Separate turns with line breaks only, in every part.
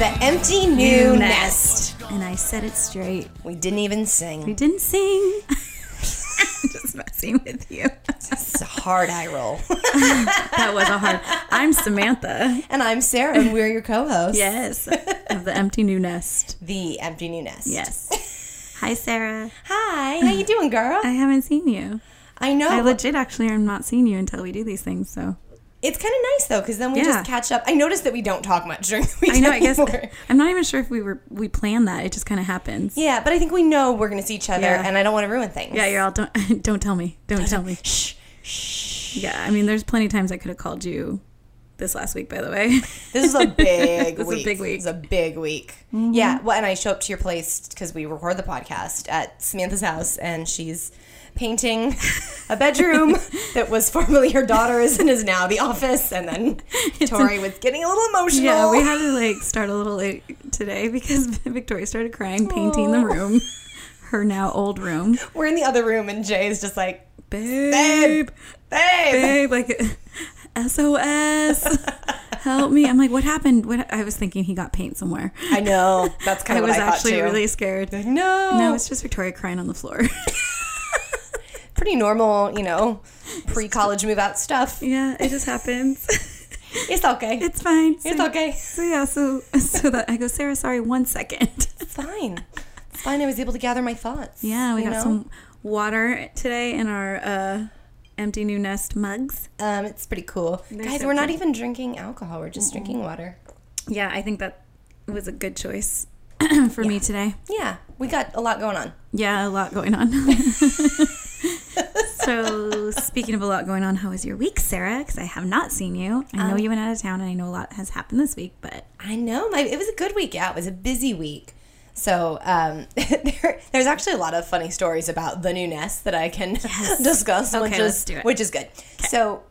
The empty new nest.
And I said it straight.
We didn't even sing.
We didn't sing. Just messing with you.
It's a hard eye roll.
That was a hard. I'm Samantha.
and I'm Sarah, and we're your co-hosts.
Yes. Of the empty new nest.
The empty new nest.
Yes. Hi, Sarah.
Hi, how you doing, girl?
I haven't seen you.
I know.
I legit actually am not seeing you until we do these things. So
it's kind of nice though, because then we
Yeah.
just catch up. I noticed that we don't talk much during the week
I know. I guess
anymore.
I'm not even sure if we were we planned that. It just kind of happens.
Yeah, but I think we know we're going to see each other,
Yeah.
and I don't want to ruin things.
Yeah, you're all don't don't tell me. Don't tell me.
Shh, shh.
Yeah, I mean, there's plenty of times I could have called you this last week. By the way,
This is a big
This is a
week.
big week.
This is a big week. Mm-hmm. Yeah. Well, and I show up to your place because we record the podcast at Samantha's house, and she's painting a bedroom that was formerly her daughter's and is now the office. And then Tori was getting a little emotional.
yeah, we had to like start a little late today because Victoria started crying, painting the room, her now old room.
We're in the other room, and Jay is just like,
Babe,
babe, babe.
babe, like SOS, help me! I'm like, what happened? What I was thinking he got paint somewhere.
I know. That's kind
I
of
was
what I
actually really scared.
no,
No, it's just Victoria crying on the floor.
Pretty normal, you know, pre-college move out stuff.
yeah, it just happens.
It's okay.
It's fine.
It's
So-
okay.
So yeah, so so that I go, Sarah, sorry, one second.
It's fine. It's fine. I was able to gather my thoughts.
Yeah, we got
know?
some water today in our uh, empty new nest mugs.
Um, it's pretty cool,
They're
guys.
so
we're not even drinking alcohol. We're just drinking water.
Yeah, I think that was a good choice for me today.
Yeah, we got a lot going on.
Yeah, a lot going on. so, speaking of a lot going on, how was your week, Sarah? Because I have not seen you. I know
Um,
you went out of town, and I know a lot has happened this week, but
I know. My it was a good week. Yeah, it was a busy week. So um, there, there's actually a lot of funny stories about the new nest that I can discuss,
Okay,
which
let's
is
do it.
which is good. So,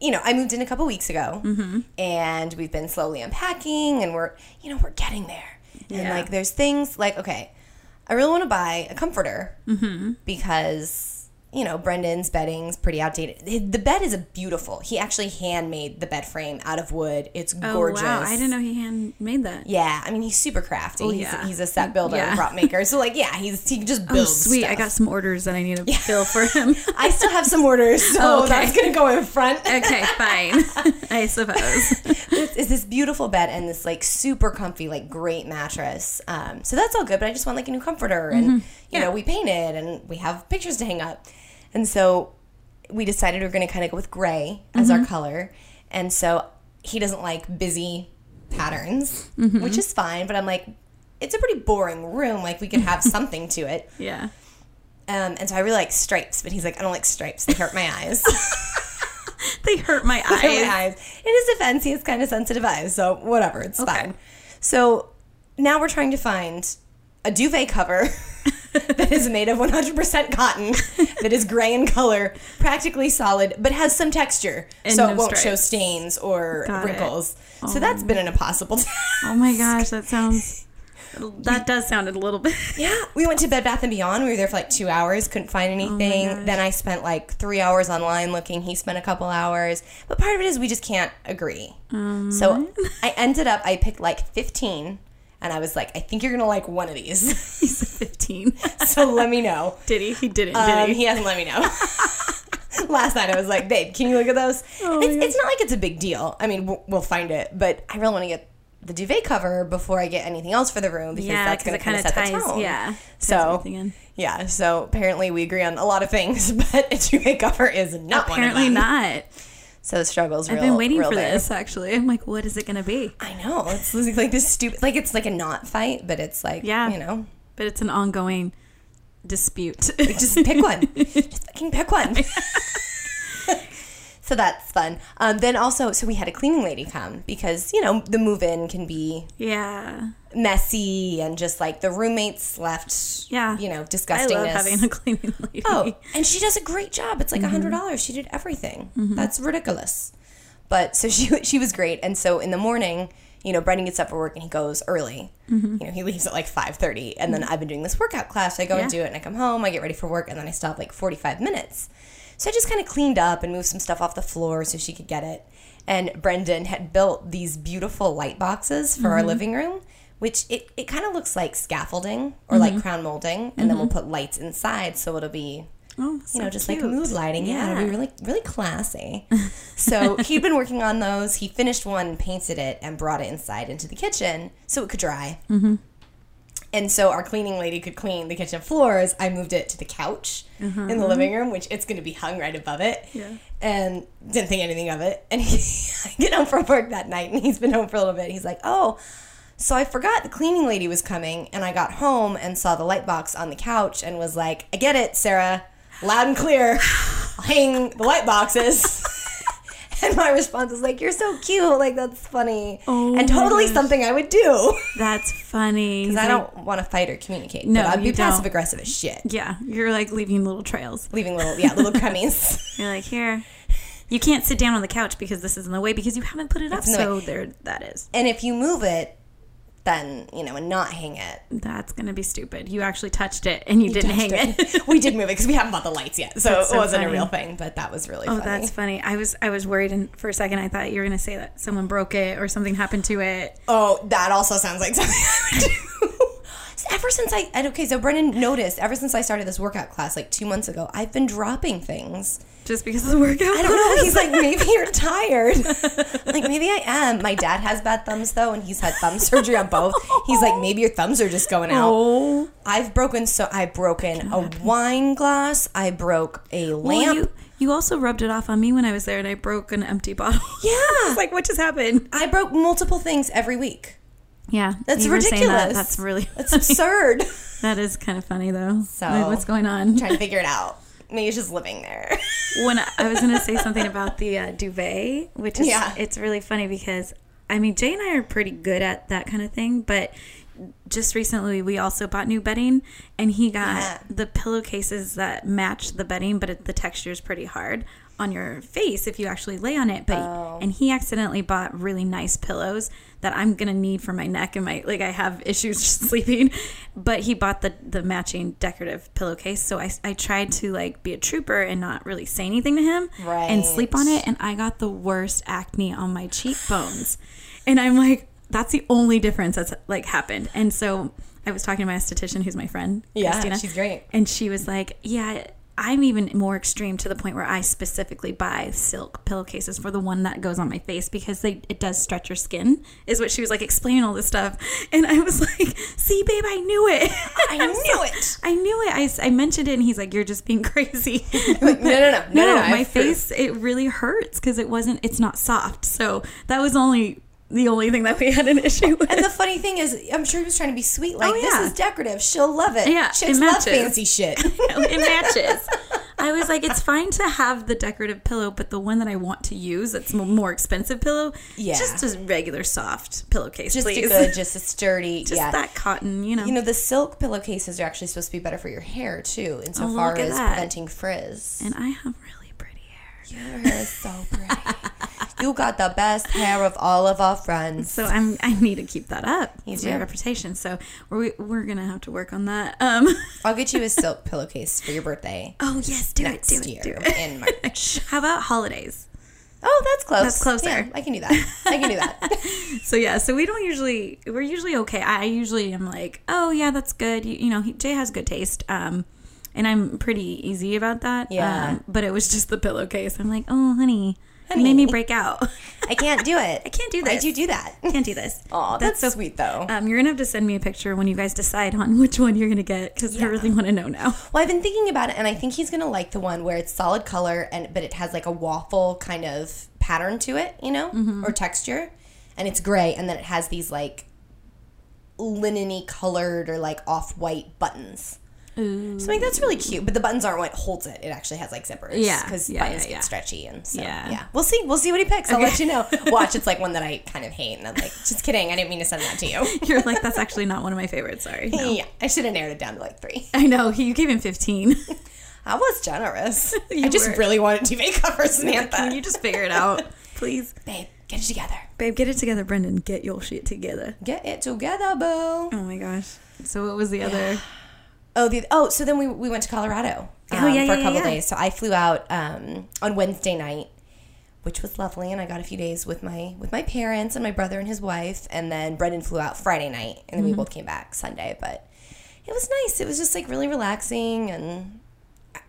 you know, I moved in a couple weeks ago,
Mm-hmm.
and we've been slowly unpacking, and we're you know we're getting there. And like, there's things like okay, I really want to buy a comforter
Mm-hmm.
because you know Brendan's bedding's pretty outdated. The bed is a beautiful. He actually handmade the bed frame out of wood. It's gorgeous.
oh wow, I didn't know he handmade that.
Yeah, I mean he's super crafty.
Oh,
he's,
yeah.
he's a set builder,
Yeah.
and prop maker. So like, yeah, he's he just
Oh
builds.
sweet, I got some orders that I need to fill for him.
I still have some orders, so
Oh, okay.
that's gonna go in front.
okay, fine. I suppose.
it's, it's this beautiful bed and this like super comfy, like great mattress. Um, so that's all good. But I just want like a new comforter, and
Mm-hmm.
You know we painted and we have pictures to hang up, and so we decided we are gonna kind of go with gray as
Mm-hmm.
our color, and so he doesn't like busy patterns,
Mm-hmm.
which is fine. But I'm like. It's a pretty boring room. Like we could have something to it.
Yeah.
Um, and so I really like stripes, but he's like, I don't like stripes. They hurt my eyes.
They hurt my
Hurt my
eyes.
eyes. In his defense, he has kind of sensitive eyes, so whatever, it's
Okay.
fine. So now we're trying to find a duvet cover that is made of 100% cotton, that is gray in color, practically solid, but has some texture,
And
so
no
it won't show stains or
Got
wrinkles. Oh so that's been an impossible task.
Oh my gosh, that sounds. That does sound a little bit.
Yeah, we went to Bed Bath and Beyond. We were there for like two hours, couldn't find oh anything.
gosh.
then I spent like three hours online looking. He spent a couple hours, but part of it is we just can't agree. Um, so I ended up. I picked like fifteen, and I was like, I think you're gonna like one of these.
He's 15.
so let me know.
Did he? He didn't,
Um,
did he?
he hasn't let me know. Last night I was like, babe, can you look at those?
Oh
it's, it's not like it's a big deal. I mean, we'll, we'll find it, but I really want to get the duvet cover before I get anything else for the room because
Yeah,
that's going to kind of set the tone.
yeah,
So yeah, so apparently we agree on a lot of things, but a duvet cover is not
Apparently
one of them.
not.
So the struggle's
I've been waiting for
there.
this, actually. I'm like, what is it going to be?
I know it's like this stupid, like it's like a not fight, but it's like
Yeah.
you know,
But it's an ongoing dispute.
Like, just pick one. just fucking pick one. so that's fun. Um, then also, so we had a cleaning lady come because you know the move in can be
yeah.
messy and just like the roommates left.
Yeah.
you know,
I love having a cleaning lady.
Oh, and she does a great job. It's like a
Mm-hmm.
hundred dollars. She did everything. That's ridiculous. But so she she was great. And so in the morning, you know, Brendan gets up for work and he goes early. You know, he leaves at like five thirty, and then I've been doing this workout class. So I go and
Mm-hmm.
Do it, and I come home. I get ready for work, and then I stop like forty five minutes. So I just kind of cleaned up and moved some stuff off the floor so she could get it. and Brendan had built these beautiful light boxes for
Mm-hmm.
our living room, which it, it kind of looks like scaffolding or
Mm-hmm.
like crown molding, and then we'll put lights inside, so it'll be
Oh, so
you know, just like mood lighting. Yeah,
Yeah.
it'll be really, really classy. so he'd been working on those. He finished one, painted it, and brought it inside into the kitchen so it could dry. Mm-hmm. And so our cleaning lady could clean the kitchen floors. I moved it to the couch in the mm-hmm. living room, which it's going to be hung right above it.
Yeah.
And didn't think anything of it. And he, I get home from work that night, and he's been home for a little bit. He's like, "Oh." So I forgot the cleaning lady was coming, and I got home and saw the light box on the couch and was like, I get it, Sarah. Loud and clear. Hang the light boxes. and my response was like, You're so cute. Like, that's funny.
Oh
and totally
gosh.
something I would do.
That's funny.
Because I don't want to fight or communicate.
No,
but I'd be passive aggressive as shit.
Yeah, you're like leaving little trails.
Leaving little, yeah, little crummies.
You're like, here. You can't sit down on the couch because this is in the way because you haven't put it up.
in the
So there, that is.
and if you move it, then, you know, and not hang it.
That's gonna be stupid. You actually touched it and you, didn't hang it.
we did move it because we haven't bought the lights yet. So
That's
it wasn't a real thing, but that was really
Oh,
funny.
that's funny. I was I was worried, and for a second I thought you were gonna say that someone broke it or something happened to it.
Oh, that also sounds like something I would do. Ever since I, okay, so Brendan noticed, ever since I started this workout class like two months ago, I've been dropping things.
Just because of the workout.
I don't know. He's like, maybe you're tired. like, maybe I am. My dad has bad thumbs though, and he's had thumb surgery on both. He's like, maybe your thumbs are just going out.
Oh,
I've broken so I've broken a wine glass. I broke a
well,
lamp.
you you also rubbed it off on me when I was there, and I broke an empty bottle.
yeah,
like what just happened?
I broke multiple things every week.
Yeah,
That's ridiculous.
That. That's really
It's absurd.
that is kind of funny though.
So-
like, what's going on?
trying to figure it out. Maybe just living there.
when I, I was going to say something about the uh, duvet, which is
Yeah.
it's really funny because I mean Jay and I are pretty good at that kind of thing, but just recently we also bought new bedding and he got
Yeah.
the pillowcases that match the bedding, but it, the texture is pretty hard on your face if you actually lay on it. But
Oh.
and he accidentally bought really nice pillows that I'm gonna need for my neck and my like I have issues sleeping. But he bought the the matching decorative pillowcase, so I I tried to like be a trooper and not really say anything to him and sleep on it, and I got the worst acne on my cheekbones, and I'm like that's the only difference that's like happened, and so. I was talking to my esthetician, who's my friend,
Yeah,
Christina.
she's great.
And she was like, "Yeah, I'm even more extreme to the point where I specifically buy silk pillowcases for the one that goes on my face because they it does stretch your skin." Is what she was like explaining all this stuff, and I was like, "See, babe, I knew it.
I knew it.
I knew it. I mentioned it, and he's like, "You're just being crazy."
No, no, no, no, no, no,
my face it really hurts because it wasn't. It's not soft. So that was only the only thing that we had an issue with.
And the funny thing is, I'm sure he was trying to be sweet. Like,
Oh,
this is decorative. She'll love it.
Yeah,
Chicks
it
love fancy shit.
it matches. I was like, it's fine to have the decorative pillow, but the one that I want to use, that's a more expensive pillow,
Yeah.
just a regular soft pillowcase,
just a good, just a sturdy.
just
yeah.
that cotton, you know.
You know, the silk pillowcases are actually supposed to be better for your hair too, insofar
Oh,
as
that.
preventing frizz.
and I have really
Your hair is so pretty. you got the best hair of all of our friends.
so I'm I need to keep that up. It's my reputation, so we're we're gonna have to work on that. Um.
I'll get you a silk pillowcase for your birthday
Oh yes, do
next
it, do
year
it, do it.
in March.
How about holidays?
Oh, that's close.
That's closer.
Yeah, I can do that. I can do that.
So yeah, so we don't usually we're usually okay. I usually am like, oh yeah, that's good. You, you know, he, Jay has good taste, um, and I'm pretty easy about that.
Yeah.
Um, but it was just the pillowcase. I'm like, oh honey,
Honey.
made me break out.
I can't do it.
I can't do
Why'd
this.
you do that?
Can't do this.
Oh, that's, so sweet though.
Um, you're gonna have to send me a picture when you guys decide on which one you're gonna get because I really want to know now.
Well, I've been thinking about it, and I think he's gonna like the one where it's solid color, and but it has like a waffle kind of pattern to it, you know,
Mm-hmm.
or texture, and it's gray, and then it has these like linen-y colored or like off-white buttons.
Ooh.
So like that's really cute, but the buttons aren't what holds it. It actually has like zippers.
Yeah,
because
yeah,
buttons
yeah,
get
yeah.
stretchy, and so
Yeah.
yeah. we'll see. We'll see what he picks. I'll let you know. Watch, it's like one that I kind of hate, and I'm like, just kidding. I didn't mean to send that to you.
You're like, that's actually not one of my favorites. Sorry. No.
Yeah, I should have narrowed it down to like three.
I know. You gave him 15.
I was generous.
You
I just
were.
really wanted duvet covers, Samantha.
Can you just figure it out, please?
Babe, get it together.
Babe, get it together, Brendan. Get your shit together.
Get it together, boo.
Oh my gosh. So what was the other?
Oh, the oh, so then we, we went to Colorado
Oh,
um,
yeah,
for
yeah,
a couple
yeah.
days. So I flew out um, on Wednesday night which was lovely. And I got a few days with my with my parents and my brother and his wife. And then Brendan flew out Friday night, and then we both came back Sunday. But it was nice. It was just like really relaxing, and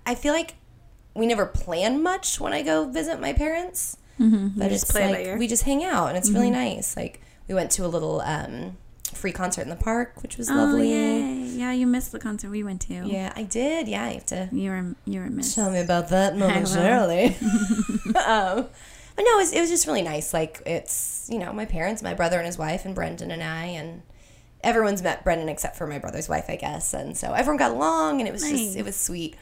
I- feel like we never plan much when I go visit my parents. Mm-hmm. But
just
it's like we just hang out, and it's really nice. Like we went to a little um, free concert in the park, which was
Oh
lovely.
yay! Yeah, you missed the concert we went to.
Yeah, I did. Yeah, I have to
You were you were missed.
tell me about that momentarily. um, but no, it was, it was just really nice. Like it's you know my parents, my brother and his wife, and Brendan and I, and everyone's met Brendan except for my brother's wife, I guess. And so everyone got along, and it was
Nice.
just it was sweet.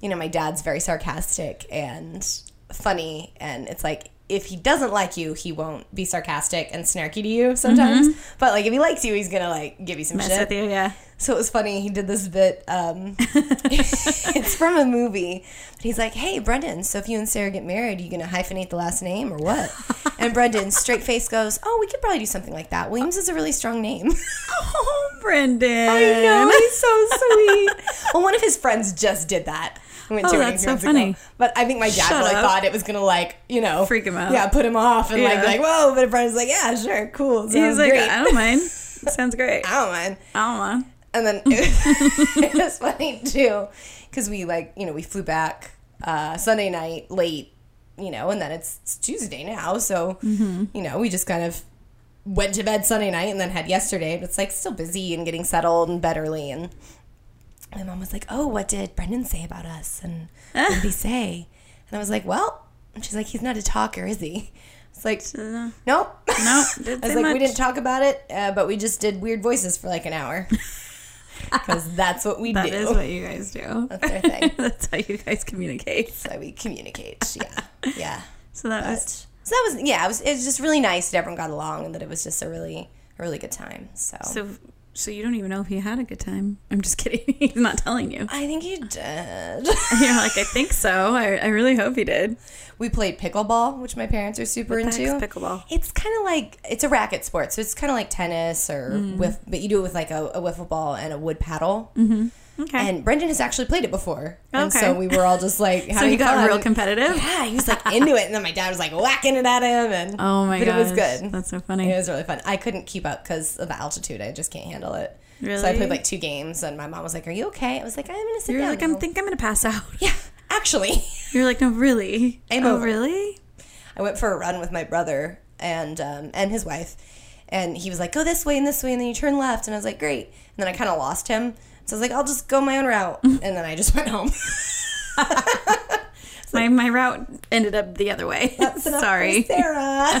You know, my dad's very sarcastic and funny, and it's like. If he doesn't like you, he won't be sarcastic and snarky to you sometimes. But like if he likes you, he's gonna like give you some
Mess
shit.
with you, yeah.
So it was funny. He did this bit. Um, it's from a movie. But he's like, "Hey, Brendan. So if you and Sarah get married, are you gonna hyphenate the last name or what?" And Brendan, straight face, goes, "Oh, we could probably do something like that. Williams is a really strong name."
Oh, Brendan.
I know he's so sweet. well, one of his friends just did that. We went
Oh,
to
that's so
years ago.
funny.
But I think my dad
Shut
really
up.
thought it was gonna like you know
Freak him out.
Yeah, put him off and like
Yeah.
be like whoa. But Brendan's like, yeah, sure, cool.
He's like,
great.
I don't mind. Sounds great.
I don't mind.
I don't mind.
And then it, it was funny too, because we like you know we flew back uh, Sunday night late, you know, and then it's, it's Tuesday now, so you know we just kind of went to bed Sunday night and then had yesterday, but it's like still busy and getting settled and bed early. And my mom was like, "Oh, what did Brendan say about us? And what did he say?" And I was like, "Well," and she's like, "He's not a talker, is he?" It's like, nope.
no,
I was like, we didn't talk about it, uh, but we just did weird voices for like an hour. Because that's what we
That
do.
is what you guys do.
That's our thing.
That's how you guys communicate.
That's how we communicate. Yeah. Yeah.
So that
But,
was
so that was, yeah, it was, it was just really nice that everyone got along and that it was just a really, a really good time. So,
so. So you don't even know if he had a good time. I'm just kidding. He's not telling you.
I think he did.
You're like, I think so. I, I really hope he did.
we played pickleball, which my parents are super into.
pickleball?
It's kind of like it's a racket sport, so it's kind of like tennis or
Mm.
with, but you do it with like a, a wiffle ball and a wood paddle.
Okay.
And Brendan has actually played it before, and
Okay.
so we were all just like,
so he got
fun.
real competitive.
Yeah, he was like into it, and then my dad was like whacking it at him, and
Oh my
but
god,
it was good.
That's so funny.
It was really fun. I couldn't keep up because of the altitude. I just can't handle it. So I played like two games, and my mom was like, "Are you okay?" I was like, "I'm gonna sit
You're
down."
like, I
now."
think I'm gonna pass out.
yeah, actually,
You're like, no, really?
I'm
oh,
over.
really?
I went for a run with my brother and um, and his wife, and he was like, "Go this way and this way, and then you turn left." And I was like, "Great." And then I kind of lost him, so I was like, "I'll just go my own route," and then I just went home.
My my route ended up the other way. Sorry.
Sarah.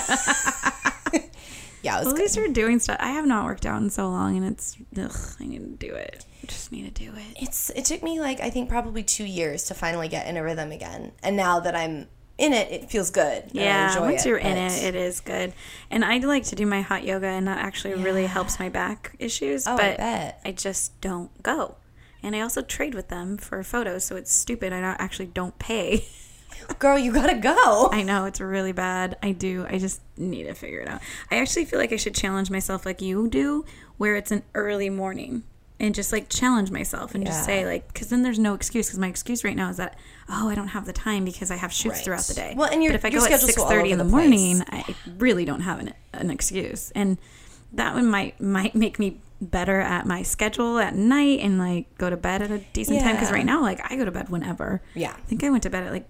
yeah, it was
Well, at least you're doing stuff. I have not worked out in so long, and it's ugh, I need to do it. I just need to do it.
It's it took me like I think probably two years to finally get in a rhythm again, and now that I'm in it, it feels good.
Yeah,
enjoy
once
it,
you're in it, it is good. And I like to do my hot yoga, and that actually really helps my back issues.
Oh, I
but
bet.
I just don't go. And I also trade with them for photos, so it's stupid. I don't, actually don't pay.
girl, you gotta go.
I know it's really bad. I do. I just need to figure it out. I actually feel like I should challenge myself like you do, where it's an early morning and just like challenge myself and just say like, because then there's no excuse. Because my excuse right now is that oh, I don't have the time because I have shoots
Right.
throughout the day.
Well, and your-
but if I
your
go at
schedule's
six thirty in the
the
morning, I really don't have an, an excuse. And that one might might make me better at my schedule at night and like go to bed at a decent time. Because right now, like I go to bed whenever.
Yeah.
I think I went to bed at like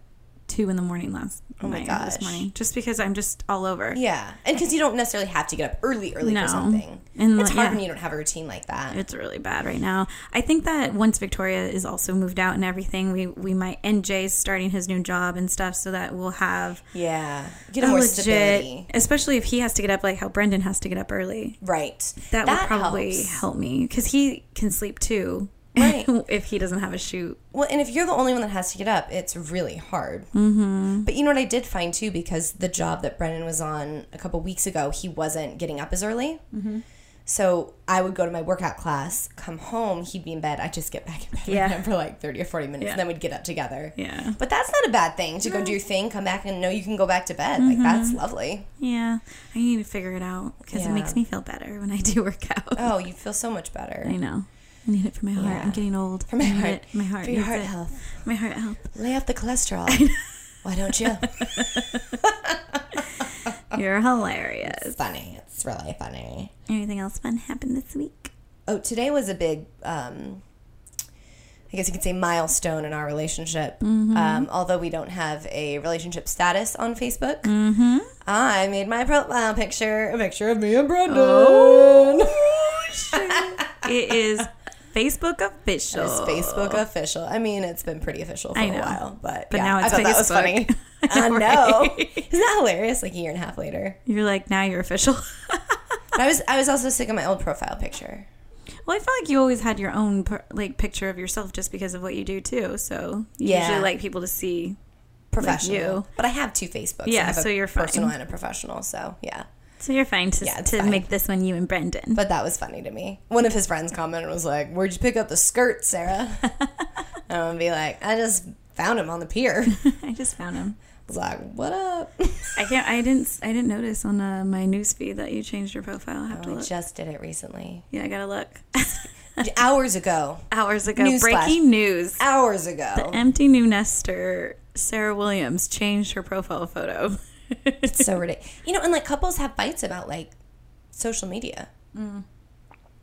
two in the morning last
Oh my
night or this
gosh.
morning, just because I'm just all over.
Yeah, and because you don't necessarily have to get up early, early
No.
for something.
And,
it's
like,
hard
yeah.
when you don't have a routine like that.
It's really bad right now. I think that once Victoria is also moved out and everything, we we might and Jay's starting his new job and stuff, so that we'll have
yeah, get a more
legit,
stability.
especially if he has to get up like how Brendan has to get up early.
Right.
That, would probably
helps.
help me because he can sleep too.
Right.
if he doesn't have a shoot.
Well, and if you're the only one that has to get up, it's really hard. Mm-hmm. But you know what I did find too, because the job that Brendan was on a couple weeks ago, he wasn't getting up as early. Mm-hmm. So I would go to my workout class, come home, he'd be in bed. I'd just get back in bed
Yeah.
with him for like 30 or 40 minutes,
Yeah.
and then we'd get up together.
Yeah.
But that's not a bad thing to go do your thing, come back and know you can go back to bed. Like, that's
Mm-hmm.
lovely.
Yeah. I need to figure it out because
Yeah.
it makes me feel better when I do workout.
Oh, you feel so much better.
I know. I need it for my heart.
Yeah.
I'm getting old.
For my heart.
it. My heart.
For your heart
it.
health.
My heart health.
Lay off the cholesterol. Why don't you?
You're hilarious.
It's funny. It's really funny.
Anything else fun happened this week?
Oh, today was a big, um, I guess you could say, milestone in our relationship. Um, although we don't have a relationship status on Facebook, mm-hmm. I made my profile picture a picture of me and Brendan.
Oh, It is Facebook official.
It's Facebook official. I mean, it's been pretty official for a while, but,
But
yeah,
now it's
I thought that was funny. I know. Isn't that hilarious? Like a year and a half later.
You're like, now you're official.
I was I was also sick of my old profile picture.
well, I feel like you always had your own like picture of yourself just because of what you do too. So you
Yeah.
usually like people to see.
Professional.
you.
But I have two Facebooks.
Yeah,
I have a
so you're fine.
personal and a professional. So yeah.
So you're fine to,
Yeah,
to
fine.
make this one you and Brendan.
But that was funny to me. One of his friends commented was like, Where'd you pick up the skirt, Sarah? and I'm be like, I just found him on the pier. I
just found him.
I was like, What up?
I can't. I didn't. I didn't notice on uh, my news feed that you changed your profile. I have to
I just did it recently.
Yeah, I gotta look.
Hours ago.
Hours ago,
Newsflash.
breaking news:
Hours ago.
The empty new nester Sarah Williams changed her profile photo.
It's so ridiculous. You know, and like couples have fights about like social media. Mm.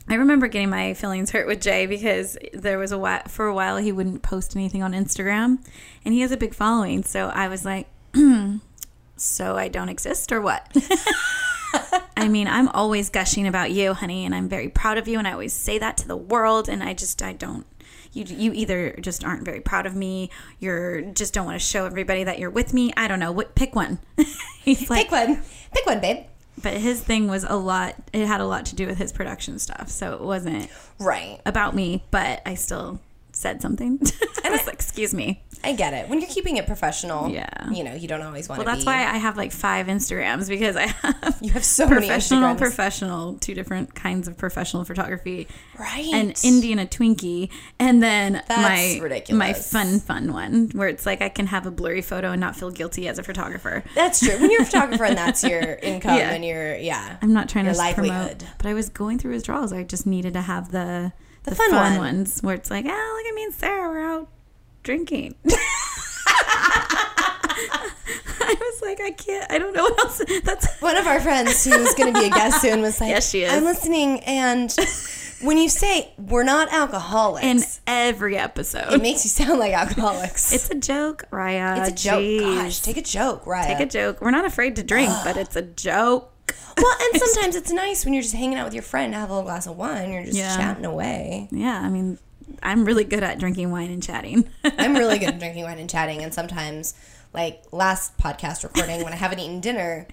I remember getting my feelings hurt with Jay because there was a while, for a while he wouldn't post anything on Instagram, and he has a big following. So I was like, "So I don't exist, or what?" I mean, I'm always gushing about you, honey, and I'm very proud of you, and I always say that to the world. And I just, I don't. You, you either just aren't very proud of me, you're just don't want to show everybody that you're with me. I don't know. What pick one? He's like,
Pick one. Pick one, babe.
but his thing was a lot. It had a lot to do with his production stuff, so it wasn't
Right.
about me, but I still said something. I was like, "Excuse me."
I get it. When you're keeping it professional,
Yeah.
you know, you don't always want to Well,
that's
be.
why I have like five Instagrams because I have
you have so many
professional,
Instagrams.
professional, two different kinds of professional photography,
right.
and Indiana Twinkie, and then my
ridiculous.
my fun, fun one where it's like I can have a blurry photo and not feel guilty as a photographer.
That's true. When you're a photographer and that's your income
Yeah.
and your yeah.
I'm not trying to promote,
livelihood.
but I was going through his draws. I just needed to have the the,
fun
fun,
one.
ones where it's like, ah, look at me and Sarah, we're out drinking. I was like, I can't. I don't know what else. That's
One of our friends who's going to be a guest soon was like,
Yes, she is.
I'm listening, and when you say we're not alcoholics,
in every episode.
it makes you sound like alcoholics.
It's a joke, Raya.
It's a joke.
Jeez.
Gosh, take a joke, right?
Take a joke. We're not afraid to drink, but it's a joke.
well, and sometimes it's nice when you're just hanging out with your friend, to have a little glass of wine, you're just
Yeah.
chatting away.
Yeah, I mean, I'm really good at drinking wine and chatting.
I'm really good at drinking wine and chatting, and sometimes, like last podcast recording, when I haven't eaten dinner,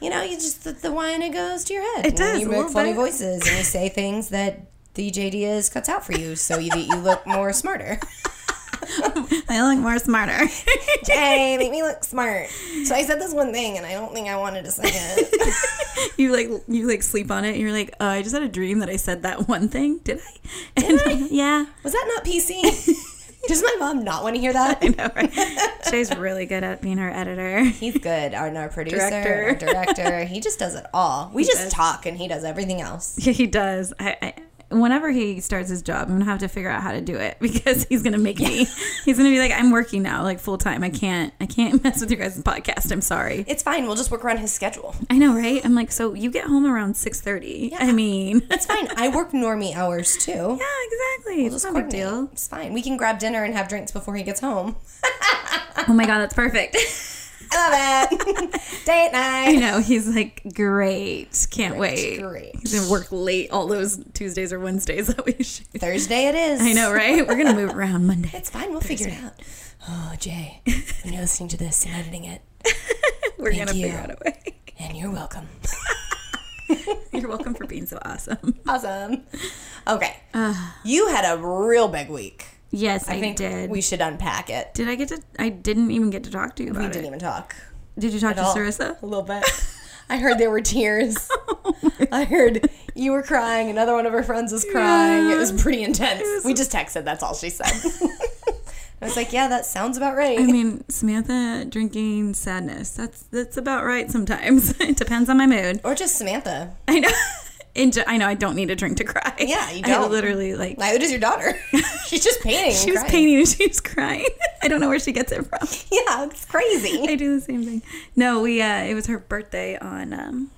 you know, you just the, the wine it goes to your head.
It
and
does,
You make funny
bit.
voices, and you say things that the JDS cuts out for you, so you you look more smarter.
I look more smarter.
Jay, make me look smart. So I said this one thing, and I don't think I wanted to say it.
you like you like sleep on it. And you're like, uh, I just had a dream that I said that one thing. Did I? And, yeah,
Was that not PC? Does my mom not want to hear that?
I know. Right? Jay's really good at being our editor.
He's good. Our, our producer,
Director.
our director. He just does it all. We just
does.
talk, and he does everything else.
Yeah, he does. I, I whenever he starts his job, I'm gonna have to figure out how to do it because he's gonna make me. He's gonna be like, I'm working now, like full time. I can't. I can't mess with your guys' podcast. I'm sorry.
It's fine. We'll just work around his schedule.
I know, right? I'm like, so you get home around six thirty. Yeah. I mean,
It's fine. I work normie hours too.
yeah, exactly.
We'll
it's not a big deal.
It's fine. We can grab dinner and have drinks before he gets home.
Oh my god, that's perfect.
I love it. Date night.
I know. He's like, great. Can't wait.
Great.
He's gonna work late all those Tuesdays or Wednesdays that we shoot.
Thursday it is.
I know, right? We're gonna move around Monday.
It's fine. We'll figure it out. Oh, Jay, when you're listening to this and editing it,
We're gonna
you.
figure out a way.
and you're welcome.
You're welcome for being so awesome.
Awesome. Okay. Uh, you had a real big week.
Yes, I,
I think
did.
we should unpack it.
did I get to? I didn't even get to talk to you about
We
about
didn't
it.
even talk.
Did you talk to
all.
Sarissa?
A little bit. I heard there were tears. Oh I heard you were crying. Another one of her friends was crying. It was pretty intense. We just texted. That's all she said. I was like, yeah, that sounds about right.
I mean, Samantha drinking sadness. That's that's about right sometimes. it depends on my mood.
or just Samantha.
I know. I know I don't need a drink to cry.
Yeah, you don't.
I literally like.
Neither does your daughter. She's just painting.
She was
crying.
painting and she was crying. I don't know where she gets it from.
Yeah, it's crazy.
I do the same thing. No, we uh it was her birthday on um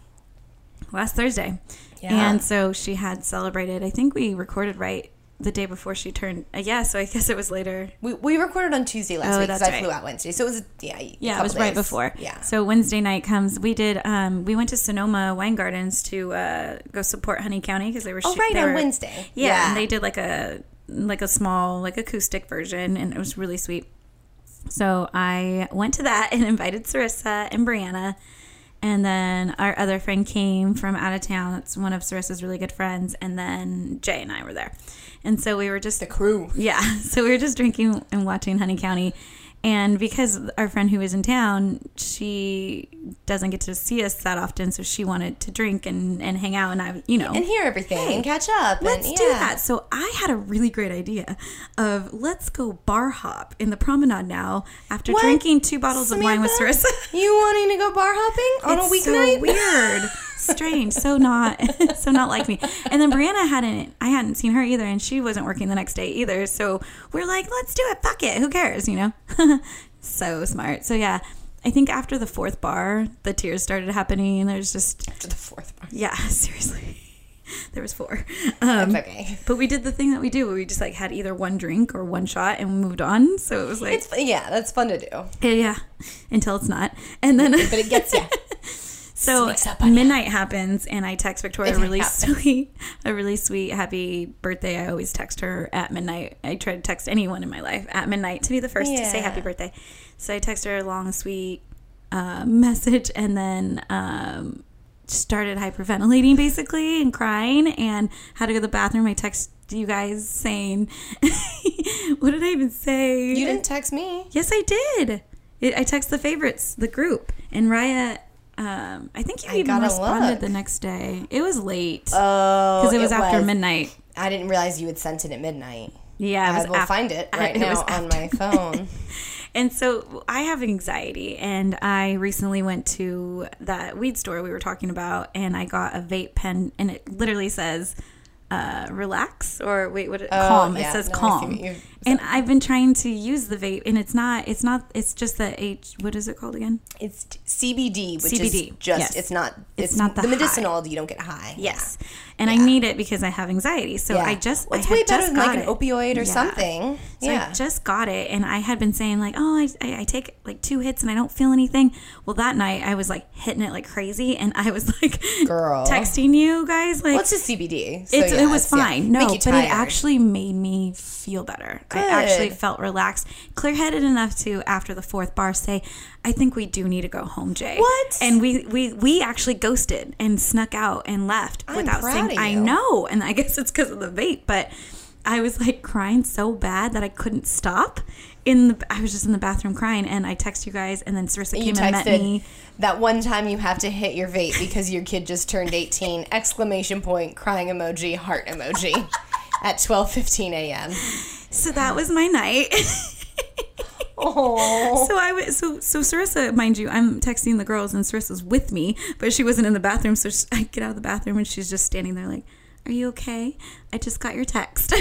last Thursday.
Yeah.
And so she had celebrated. I think we recorded right the day before she turned uh, yeah, so I guess it was later.
We, we recorded on Tuesday last
Oh,
week because I flew out Wednesday, so it was yeah. a
Yeah, it was right before.
Yeah.
So Wednesday night comes. We did. Um, we went to Sonoma Wine Gardens to uh, go support Honey County because they were.
Oh,
shoot-
right, on
were-
Wednesday.
Yeah,
Yeah.
and they did like a like a small like acoustic version, and it was really sweet. So I went to that and invited Sarissa and Brianna. And then our other friend came from out of town. It's one of Sarissa's really good friends. And then Jay and I were there. And so we were just
the crew.
yeah. So we were just drinking and watching Honey County. And because our friend who was in town, she doesn't get to see us that often, so she wanted to drink and, and hang out. And I, you know,
and hear everything and catch up.
let's
and,
do that. So I had a really great idea of let's go bar hop in the promenade now after
What?
drinking two bottles of wine with
Samantha?
Sarissa.
You wanting to go bar hopping on a
It's
weeknight?
So weird, strange, so not, so not like me. And then Brianna hadn't, I hadn't seen her either, and she wasn't working the next day either. So we're like, let's do it. Fuck it. Who cares? You know. so smart. So yeah, I think after the fourth bar, the tears started happening. There's just,
After the fourth bar.
yeah, seriously. There was four. Um,
okay.
but we did the thing that we do where we just like had either one drink or one shot and moved on. So it was like,
It's yeah, that's fun to do.
yeah, yeah, until it's not. And then,
But it gets you.
So midnight happens and I text Victoria a really
happens.
sweet, a really sweet happy birthday. I always text her at midnight. I try to text anyone in my life at midnight to be the first to say happy birthday. So I text her a long, sweet uh, message and then um, started hyperventilating basically and crying and had to go to the bathroom. I text you guys saying, what did I even say?
You didn't text me.
Yes, I did. It, I text the favorites, the group, and Raya. Um, I think you
I
even responded
look.
the next day. It was late
Oh,
because it was after midnight.
I didn't realize you had sent it at midnight.
Yeah, it was
I will
af-
find it
I-
right
it was
now on my phone.
And so I have anxiety, and I recently went to that weed store we were talking about, and I got a vape pen, and it literally says uh, "relax" or wait, what? It,
Oh,
calm.
yeah.
It says
No,
calm. And I've been trying to use the vape, and it's not. It's not. It's just the H. What is it called again?
It's CBD, which
CBD,
is just
yes.
it's not
It's
it's,
not the
the, medicinal. You don't get high.
Yes, and I need it because I have anxiety. So
Yeah.
I just
Well, it's
I
way better than like an
it.
opioid or
Yeah.
something.
So. I just got it, and I had been saying like, oh, I, I, I take like two hits and I don't feel anything. Well, that night I was like hitting it like crazy, and I was like,
Girl.
texting you guys like.
well, a CBD. So
it's, it was
yes, yeah.
fine. No, but
tired.
it actually made me feel better. I actually felt relaxed, clear headed enough to, after the fourth bar, say, I think we do need to go home, Jay.
What?
And we, we, we actually ghosted and snuck out and left
I'm
without saying, I know. And I guess it's because of the vape, but I was like crying so bad that I couldn't stop. In the, I was just in the bathroom crying, and I text you guys, and then Sarissa came and met me.
that one time you have to hit your vape because your kid just turned 18 exclamation point crying emoji heart emoji at 12:15 a.m.
So that was my night.
Oh.
So I was so so Sarissa, mind you, I'm texting the girls and Sarissa's with me, but she wasn't in the bathroom. So she, I get out of the bathroom and she's just standing there like, "Are you okay? I just got your text."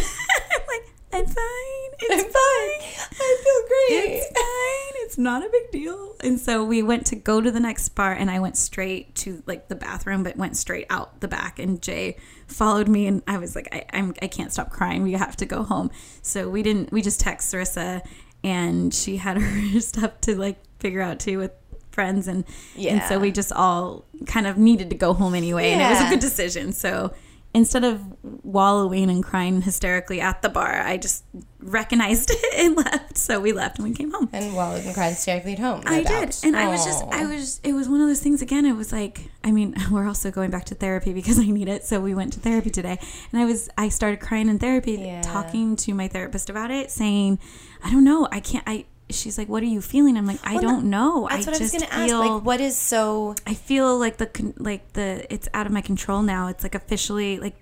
I'm fine. It's
I'm fine. I feel great.
It's fine. It's not a big deal." And so we went to go to the next bar, and I went straight to like the bathroom, but went straight out the back. And Jay followed me, and I was like, I, "I'm I can't stop crying. We have to go home." So we didn't. We just text Sarissa, and she had her stuff to like figure out too with friends, and and so we just all kind of needed to go home anyway, and it was a good decision. So. Instead of wallowing and crying hysterically at the bar, I just recognized it and left. So we left and we came home.
And well, we can cry hysterically at home. no
I
doubt.
did. And I was just, I was, it was one of those things again. It was like, I mean, we're also going back to therapy because I need it. So we went to therapy today. And I was, I started crying in therapy,
Yeah.
talking to my therapist about it, saying, I don't know. I can't, I, she's like, what are you feeling? I'm like, I
Well,
don't know.
That's
I
what I was
just
gonna
feel,
ask. Like, what is so?
I feel like the like the it's out of my control now. It's like officially like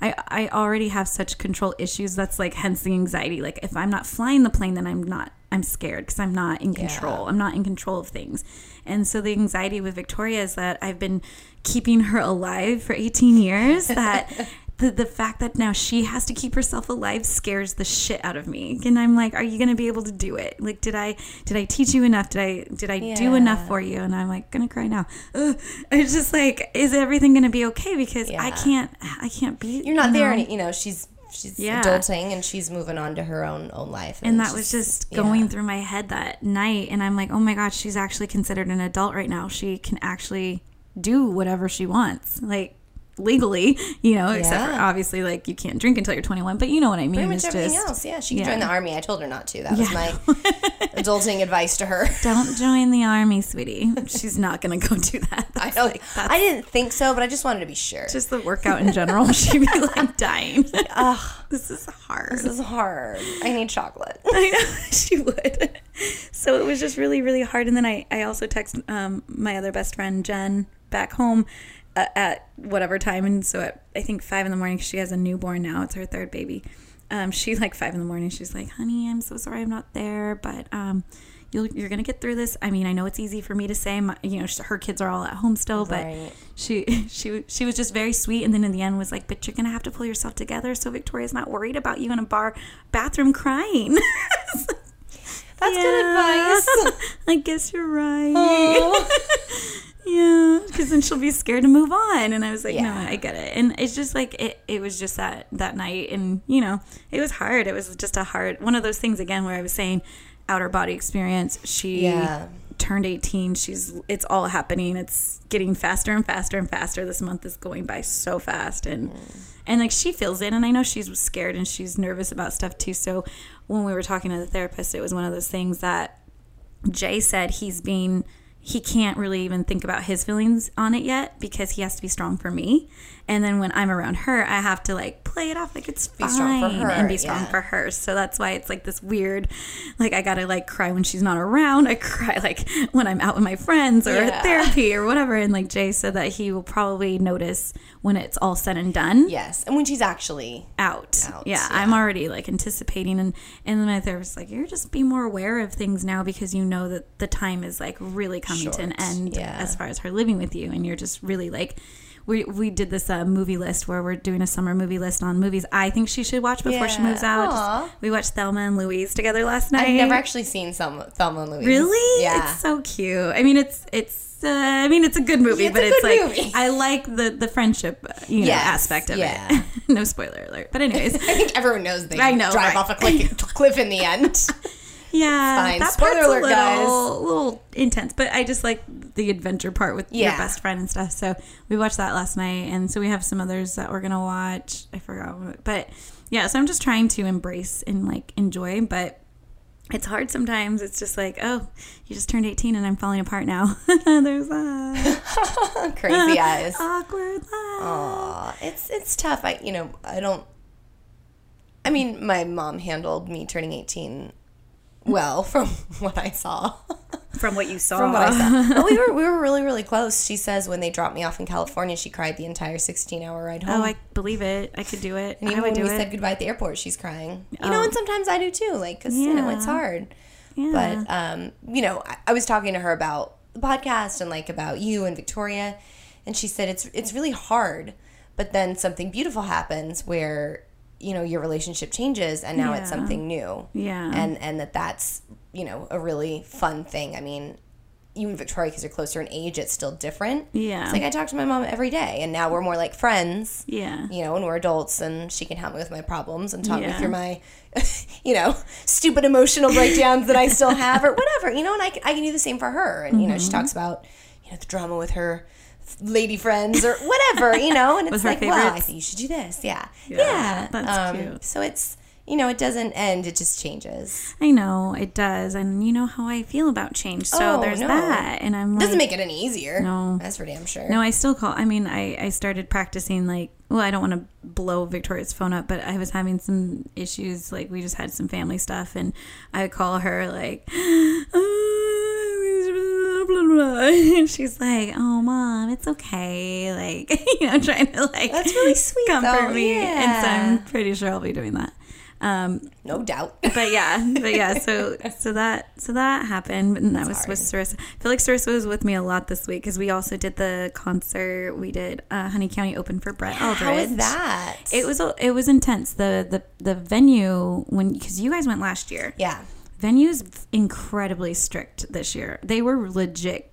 I I already have such control issues. That's like hence the anxiety. Like if I'm not flying the plane, then I'm not I'm scared because I'm not in control.
Yeah.
I'm not in control of things. And so the anxiety with Victoria is that I've been keeping her alive for 18 years that the, the fact that now she has to keep herself alive scares the shit out of me. And I'm like, are you going to be able to do it? Like did I did I teach you enough? Did I did I do enough for you? And I'm like going to cry now. Ugh. It's just like is everything going to be okay because I can't I can't be
You're not
you
there,
know?
and you know she's she's
Yeah.
adulting and she's moving on to her own own life.
and
it's
that was
just-
just going
yeah.
through my head that night and i'm like oh my god she's actually considered an adult right now she can actually do whatever she wants like legally you know except for obviously like you can't drink until you're 21 but you know what i mean
Pretty much everything
just
else, yeah. She can
yeah.
join the army. I told her not to. That was
Yeah.
my adulting advice to her.
don't join the army sweetie she's not gonna go do that
I
That's
don't.
like,
I didn't think so, but I just wanted to be sure.
just the workout in general she'd be like dying
Ugh,
this is hard
this is hard. I need chocolate.
I know she would. So it was just really, really hard. And then I, I also text um, my other best friend Jen back home at whatever time. And so at I think five in the morning, she has a newborn now. It's her third baby. Um, she like five in the morning. She's like, "Honey, I'm so sorry I'm not there, but um, you'll, you're gonna get through this." I mean, I know it's easy for me to say. My, you know, her kids are all at home still, but
Right.
she she she was just very sweet. And then in the end was like, "But you're gonna have to pull yourself together, so Victoria's not worried about you in a bar bathroom crying."
That's good advice.
I guess you're right. Yeah, because then she'll be scared to move on. And I was like,
Yeah.
no, I get it. And it's just like it. It was just that that night, and you know, it was hard. It was just a hard one of those things again where I was saying outer body experience. She
Yeah.
turned 18. She's it's all happening. It's getting faster and faster and faster. This month is going by so fast, and mm. and like she feels it. And I know she's scared and she's nervous about stuff too. So when we were talking to the therapist, it was one of those things that Jay said he's being he can't really even think about his feelings on it yet because he has to be strong for me. And then when I'm around her, I have to like play it off like it's
Be
fine
strong for her,
and be strong
yeah.
for her. So that's why it's like this weird like I got to like cry when she's not around. I cry like when I'm out with my friends or
Yeah.
at therapy or whatever and like Jay said that he will probably notice when it's all said and done
yes, and when she's actually
out.
Out,
yeah,
yeah.
I'm already like anticipating and and then my therapist's like, you're just be more aware of things now because you know that the time is like really coming to an end
yeah.
as far as her living with you and you're just really like we, we did this uh, movie list where we're doing a summer movie list on movies I think she should watch before she moves out.
Aw.
We watched Thelma and Louise together last night.
I've never actually seen some Thelma and Louise.
Really?
Yeah.
It's so cute. I mean, it's it's. Uh, I mean, it's a good movie,
Yeah, it's
but it's like
movie.
I like the the friendship, you know,
Yes,
aspect of
yeah.
it. no spoiler alert. But anyways,
I think everyone knows they
I know,
drive
right.
off a cliff, cliff in the end.
yeah,
fine.
that
Spoiler
part's
alert,
a little,
guys.
little intense. But I just like the adventure part with your best friend and stuff. So we watched that last night, and so we have some others that we're gonna watch. I forgot, what- but yeah. So I'm just trying to embrace and like enjoy, but. It's hard sometimes. It's just like, oh, you just turned 18 and I'm falling apart now. There's that.
Crazy eyes.
Awkward.
Aw, it's it's tough. I you know I don't. I mean, my mom handled me turning eighteen well from what I saw.
From what you saw.
From what I saw, but we were we were really really close. She says when they dropped me off in California, she cried the entire sixteen hour ride home.
Oh, I believe it. I could do it.
and
I
even
would
when
do
we
it.
said goodbye at the airport, she's crying. You know,
Oh.
and sometimes I do too. Like, cause you know it's hard.
yeah.
But um, you know, I, I was talking to her about the podcast and like about you and Victoria, and she said it's it's really hard, but then something beautiful happens where you know your relationship changes and now it's something new.
Yeah.
and and that that's you know a really fun thing. I mean. even Victoria, because you're closer in age, it's still different.
Yeah.
It's like I talk to my mom every day, and now we're more like friends
yeah.
you know, and we're adults, and she can help me with my problems and talk me through my, you know, stupid emotional breakdowns that I still have, or whatever, you know. And I can, I can do the same for her, and you know, she
Mm-hmm.
talks about, you know, the drama with her lady friends or whatever, you know, and it's like, well, I think you should do this, yeah,
Yeah,
yeah.
that's
um,
cute.
So it's, you know, it doesn't end; it just changes.
I know it does, and you know how I feel about change. So
Oh,
there's
no.
that, and I'm like,
doesn't make it any easier.
No.
that's for damn sure.
no, I still call. I mean, I I started practicing like. Well, I don't want to blow Victoria's phone up, but I was having some issues. Like we just had some family stuff, and I would call her like, and she's like, "Oh, mom, it's okay." Like you know, trying to like
That's really sweet,
comfort
though.
me, and so I'm pretty sure I'll be doing that. Um,
No doubt.
but yeah, but yeah, so so that so that happened, and that was with Sarissa. I feel like Sarissa was with me a lot this week because we also did the concert. We did uh, Honey County Open for Brett Eldredge.
How was that?
It was it was intense. The the the venue when because you guys went last year.
yeah.
Venue's incredibly strict this year. They were legit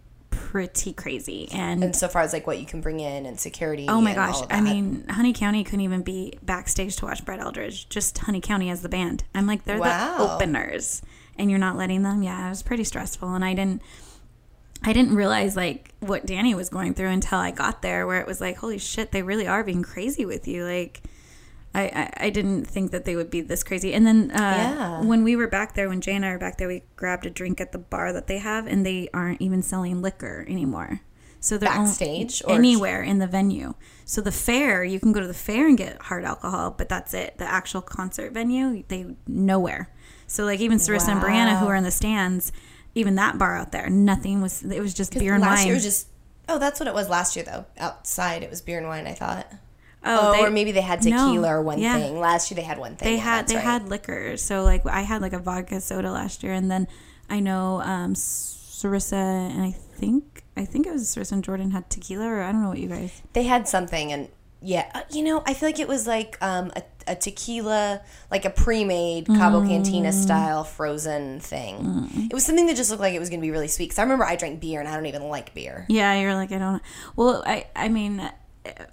pretty crazy and.
And so far as like what you can bring in and security.
Oh my gosh! I mean, Honey County couldn't even be backstage to watch Brett Eldredge. Just Honey County as the band. I'm like, they're
Wow.
the openers, and you're not letting them. Yeah, it was pretty stressful, and I didn't, I didn't realize like what Danny was going through until I got there, where it was like, holy shit, they really are being crazy with you. Like, I, I, I didn't think that they would be this crazy. And then uh,
Yeah.
when we were back there, when Jay and I were back there, we grabbed a drink at the bar that they have, and they aren't even selling liquor anymore. So they're on-
Backstage or-
anywhere in the venue. So the fair, you can go to the fair and get hard alcohol, but that's it. The actual concert venue, they nowhere. So like even Sarissa and Brianna, who
Wow.
are in the stands, even that bar out there, nothing was. It was just beer and
last
wine.
year was just. Oh, that's what it was last year though. Outside, it was beer and wine. I thought.
Oh,
Oh,
they-
or maybe they had
No,
tequila or one
yeah.
thing. Last year they had one thing.
they had they
right.
had liquor. So like I had like a vodka soda last year, and then I know um, Sarissa and I think I think it was Sarissa and Jordan had tequila, or I don't know what you guys.
They had something, and yeah, uh, you know, I feel like it was like um, a, a tequila, like a pre-made Cabo
Mm.
Cantina style frozen thing. It was something that just looked like it was going to be really sweet. Because I remember I drank beer, and I don't even like beer.
Yeah, you're like I don't. Well, I I mean,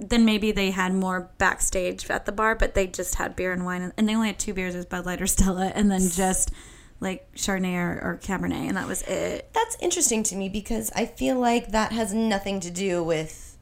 then maybe they had more backstage at the bar, but they just had beer and wine, and- they only had two beers, as Bud Light or Stella, and then just like Chardonnay or, or Cabernet, and that was it.
That's interesting to me because I feel like that has nothing to do with.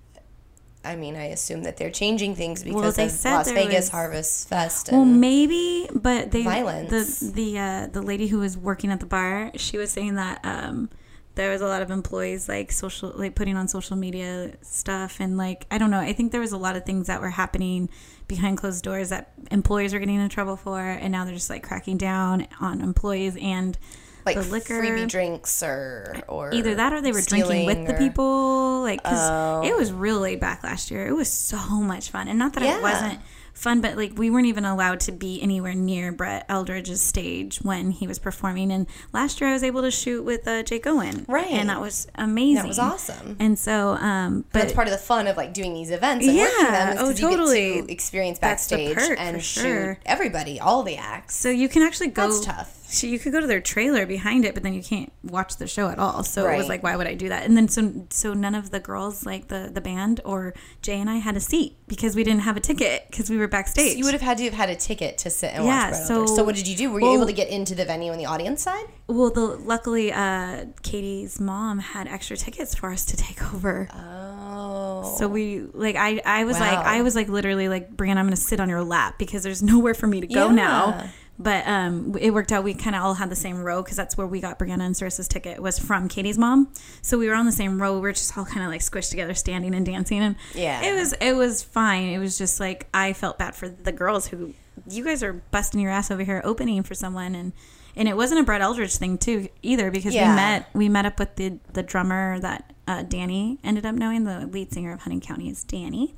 I mean, I assume that they're changing things because
they
of Las Vegas
was-
Harvest Fest.
Well, maybe, but they
Violence.
the the uh, the lady who was working at the bar, she was saying that um, there was a lot of employees like social like putting on social media stuff and like I don't know. I think there was a lot of things that were happening behind closed doors that employees were getting in trouble for, and now they're just like cracking down on employees and
like
the liquor.
freebie drinks or or
Either that or they were drinking with
stealing
the people. Like, because
Oh.
it was really back last year. It was so much fun. And not that
Yeah.
it wasn't fun, but like we weren't even allowed to be anywhere near Brett Eldredge's stage when he was performing. And last year I was able to shoot with uh, Jake Owen.
Right.
And that was amazing.
That was awesome.
And so, um, but
that's part of the fun of like doing these events and working
Yeah.
them is
Oh, totally.
get to experience backstage
perk,
and
for
shoot
sure.
everybody, all the acts.
so you can actually go.
That's tough.
So you could go to their trailer behind it, but then you can't watch the show at all. So it was like, why would I do that? And then so so none of the girls, like the the band or Jay and I, had a seat because we didn't have a ticket because we were backstage.
You would have had to have had a ticket to sit and
Yeah,
watch Brett
so-
So what did you do? Were you
well-
able to get into the venue on the audience side?
well, the luckily uh, Katie's mom had extra tickets for us to take over.
Oh.
So we like I I was like I was like literally like Brianna, I'm gonna sit on your lap because there's nowhere for me to go
Yeah.
now. But um, it worked out. We kind of all had the same row because that's where we got Brianna and Sarissa's ticket was from Katie's mom. So we were on the same row. We were just all kind of like squished together, standing and dancing, and
Yeah.
it was it was fine. It was just like I felt bad for the girls who you guys are busting your ass over here opening for someone and. And it wasn't a Brett Eldredge thing too either because
Yeah.
we met we met up with the the drummer that uh, Danny ended up knowing the lead singer of Honey County is Danny,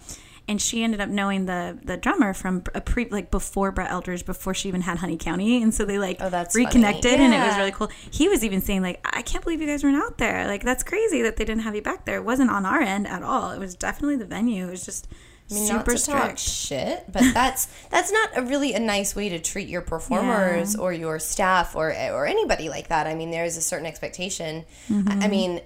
and she ended up knowing the the drummer from a pre like before Brett Eldredge before she even had Honey County, and so they like
Oh, that's funny.
reconnected, and it was really cool. He was even saying like, I can't believe you guys weren't out there. Like that's crazy that they didn't have you back there. It wasn't on our end at all. It was definitely the venue. It was just
I mean,
super
not to talk
strict.
shit, but that's that's not a really a nice way to treat your performers or your staff or or anybody like that. I mean, there is a certain expectation.
Mm-hmm.
I- I mean,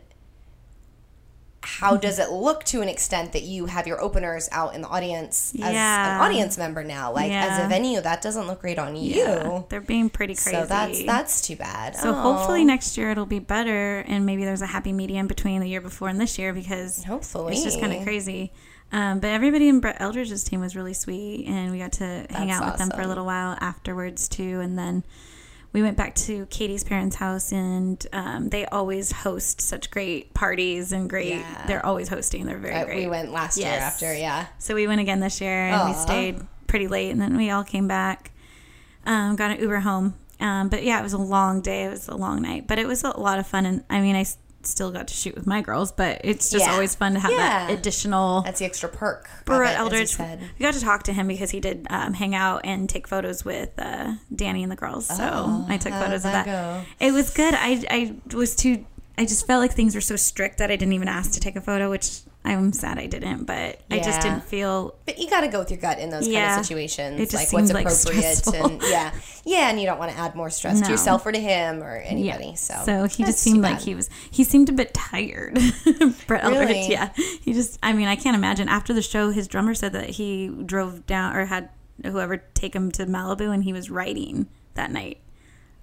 how does it look to an extent that you have your openers out in the audience as
Yeah.
an audience member now? Like as a venue, that doesn't look great on you.
Yeah, they're being pretty crazy.
So that's that's too bad.
So hopefully next year it'll be better, and maybe there's a happy medium between the year before and this year because
Hopefully.
it's just kind of crazy. Um, but everybody in Brett Eldredge's team was really sweet, and we got to hang
That's
out with them for a little while afterwards too. And then we went back to Katie's parents' house, and um, they always host such great parties and great.
Yeah.
They're always hosting. They're very
Uh,
great.
we went last year after, yeah.
So we went again this year and we stayed pretty late and then we all came back. Um, got an Uber home. Um, but yeah, it was a long day. It was a long night, but it was a lot of fun. And I mean, I, still got to shoot with my girls, but it's just
Yeah.
always fun to have that additional.
That's the extra perk.
Brett
it, as you
Eldredge.
said.
We got to talk to him because he did um, hang out and take photos with uh, Danny and the girls. So
Oh,
I took photos of
that
that.
go?
It was good. I I was too. I just felt like things were so strict that I didn't even ask to take a photo, which I'm sad I didn't. But I just didn't feel.
But you got to go with your gut in those
Yeah.
kind of situations.
It just
like
seems,
what's
like,
appropriate,
stressful.
and yeah, yeah, and you don't want to add more stress
No.
to yourself or to him or
Yeah.
anybody. So,
So he
that's
just seemed like he was. He seemed a bit tired. Brett Eldredge.
Really?
Yeah. He just. I mean, I can't imagine. After the show, his drummer said that he drove down or had whoever take him to Malibu, and he was writing that night.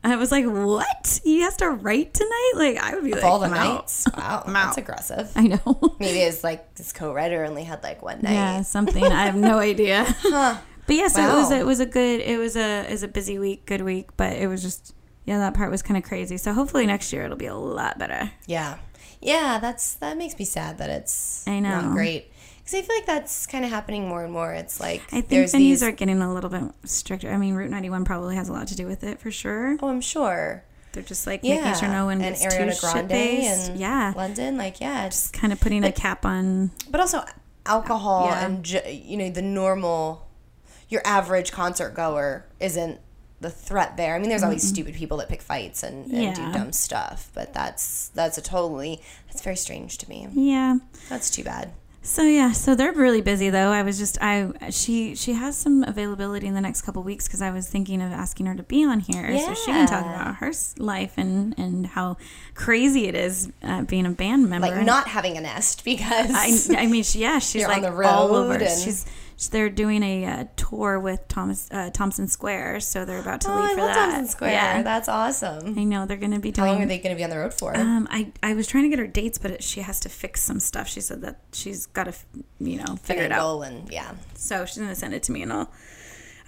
I was like, "What? He has to write tonight? Like, I would be
Of
like,
all the nights. Wow, that's aggressive.
I know.
Maybe it's like his co-writer only had like one night.
Yeah, something. I have no idea.
Huh.
But yeah, so it was a, it was a good it was a it was a busy week, good week, but it was just yeah, that part was kind of crazy. So hopefully next year it'll be a lot better.
Yeah, yeah. That's that makes me sad that it's
I know.
not great because I feel like that's kind of happening more and more. It's like
I think
there's
venues
these.
are getting a little bit stricter. I mean, Route 91 probably has a lot to do with it for sure.
oh, I'm sure.
They're just like
Yeah,
making sure no one
and
gets
Ariana
too
Grande and
yeah,
London, like yeah, it's
kind of putting a cap on.
but also alcohol
Yeah.
and ju- you know the normal your average concert goer isn't the threat there i mean there's always stupid people that pick fights and, and
Yeah.
do dumb stuff but that's that's a totally that's very strange to me
Yeah.
that's too bad
So yeah, so they're really busy though. I was just I she she has some availability in the next couple weeks because I was thinking of asking her to be on here so she can talk about her life and and how crazy it is uh, being a band member.
like not having a nest because
I, I mean, she, yeah, she's like all over.
and-
She's, she's they're doing a uh, tour with Thomas uh, Thompson Square, so they're about to
oh,
leave
I
for
love
that.
Thompson Square.
Yeah,
That's awesome.
I know they're going to be
How
doing.
long are they going to be on the road for?
Um, I I was trying to get her dates, but it, she has to fix some stuff. She said that she's got to, you know, figure it out.
And yeah.
So she's gonna send it to me, and I'll.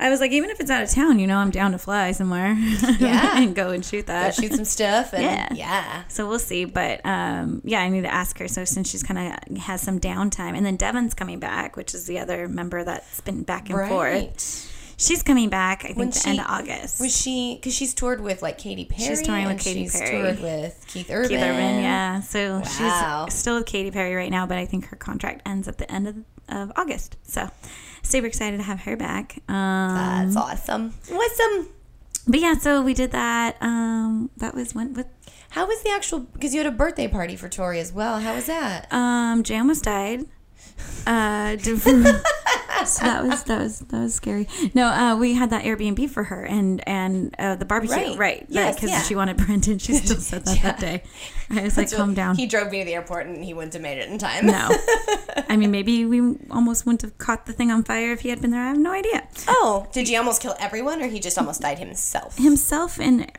I was like, even if it's out of town, you know, I'm down to fly somewhere.
Yeah.
and go and shoot
Go
that.
shoot some stuff and
Yeah.
yeah.
So we'll see, but um, yeah, I need to ask her. So since she's kind of has some downtime, and then Devin's coming back, which is the other member that's been back and forth. She's coming back. I think
When
the
she-
end of August.
Was she? Because she's toured with like Katy Perry.
She's touring with Katy
she's
Perry.
toured with Keith Urban.
Keith Urban, yeah. So
Wow.
she's still with Katy Perry right now, but I think her contract ends at the end of, of August. So super excited to have her back. Um,
That's awesome. Awesome.
but yeah, so we did that. Um, that was when what
How was the actual? Because you had a birthday party for Tori as well. How was that?
Um, Jay almost died. Uh, so that was that was that was scary. No, uh, we had that Airbnb for her and and uh, the barbecue,
Right.
right?
Yes,
because
yeah.
she wanted Brendan. She still said that that day. I was like, calm down.
He drove me to the airport and he wouldn't have made it in time.
no, I mean maybe we almost wouldn't have caught the thing on fire if he had been there. I have no idea.
Oh, did he almost kill everyone, or he just almost died himself?
himself and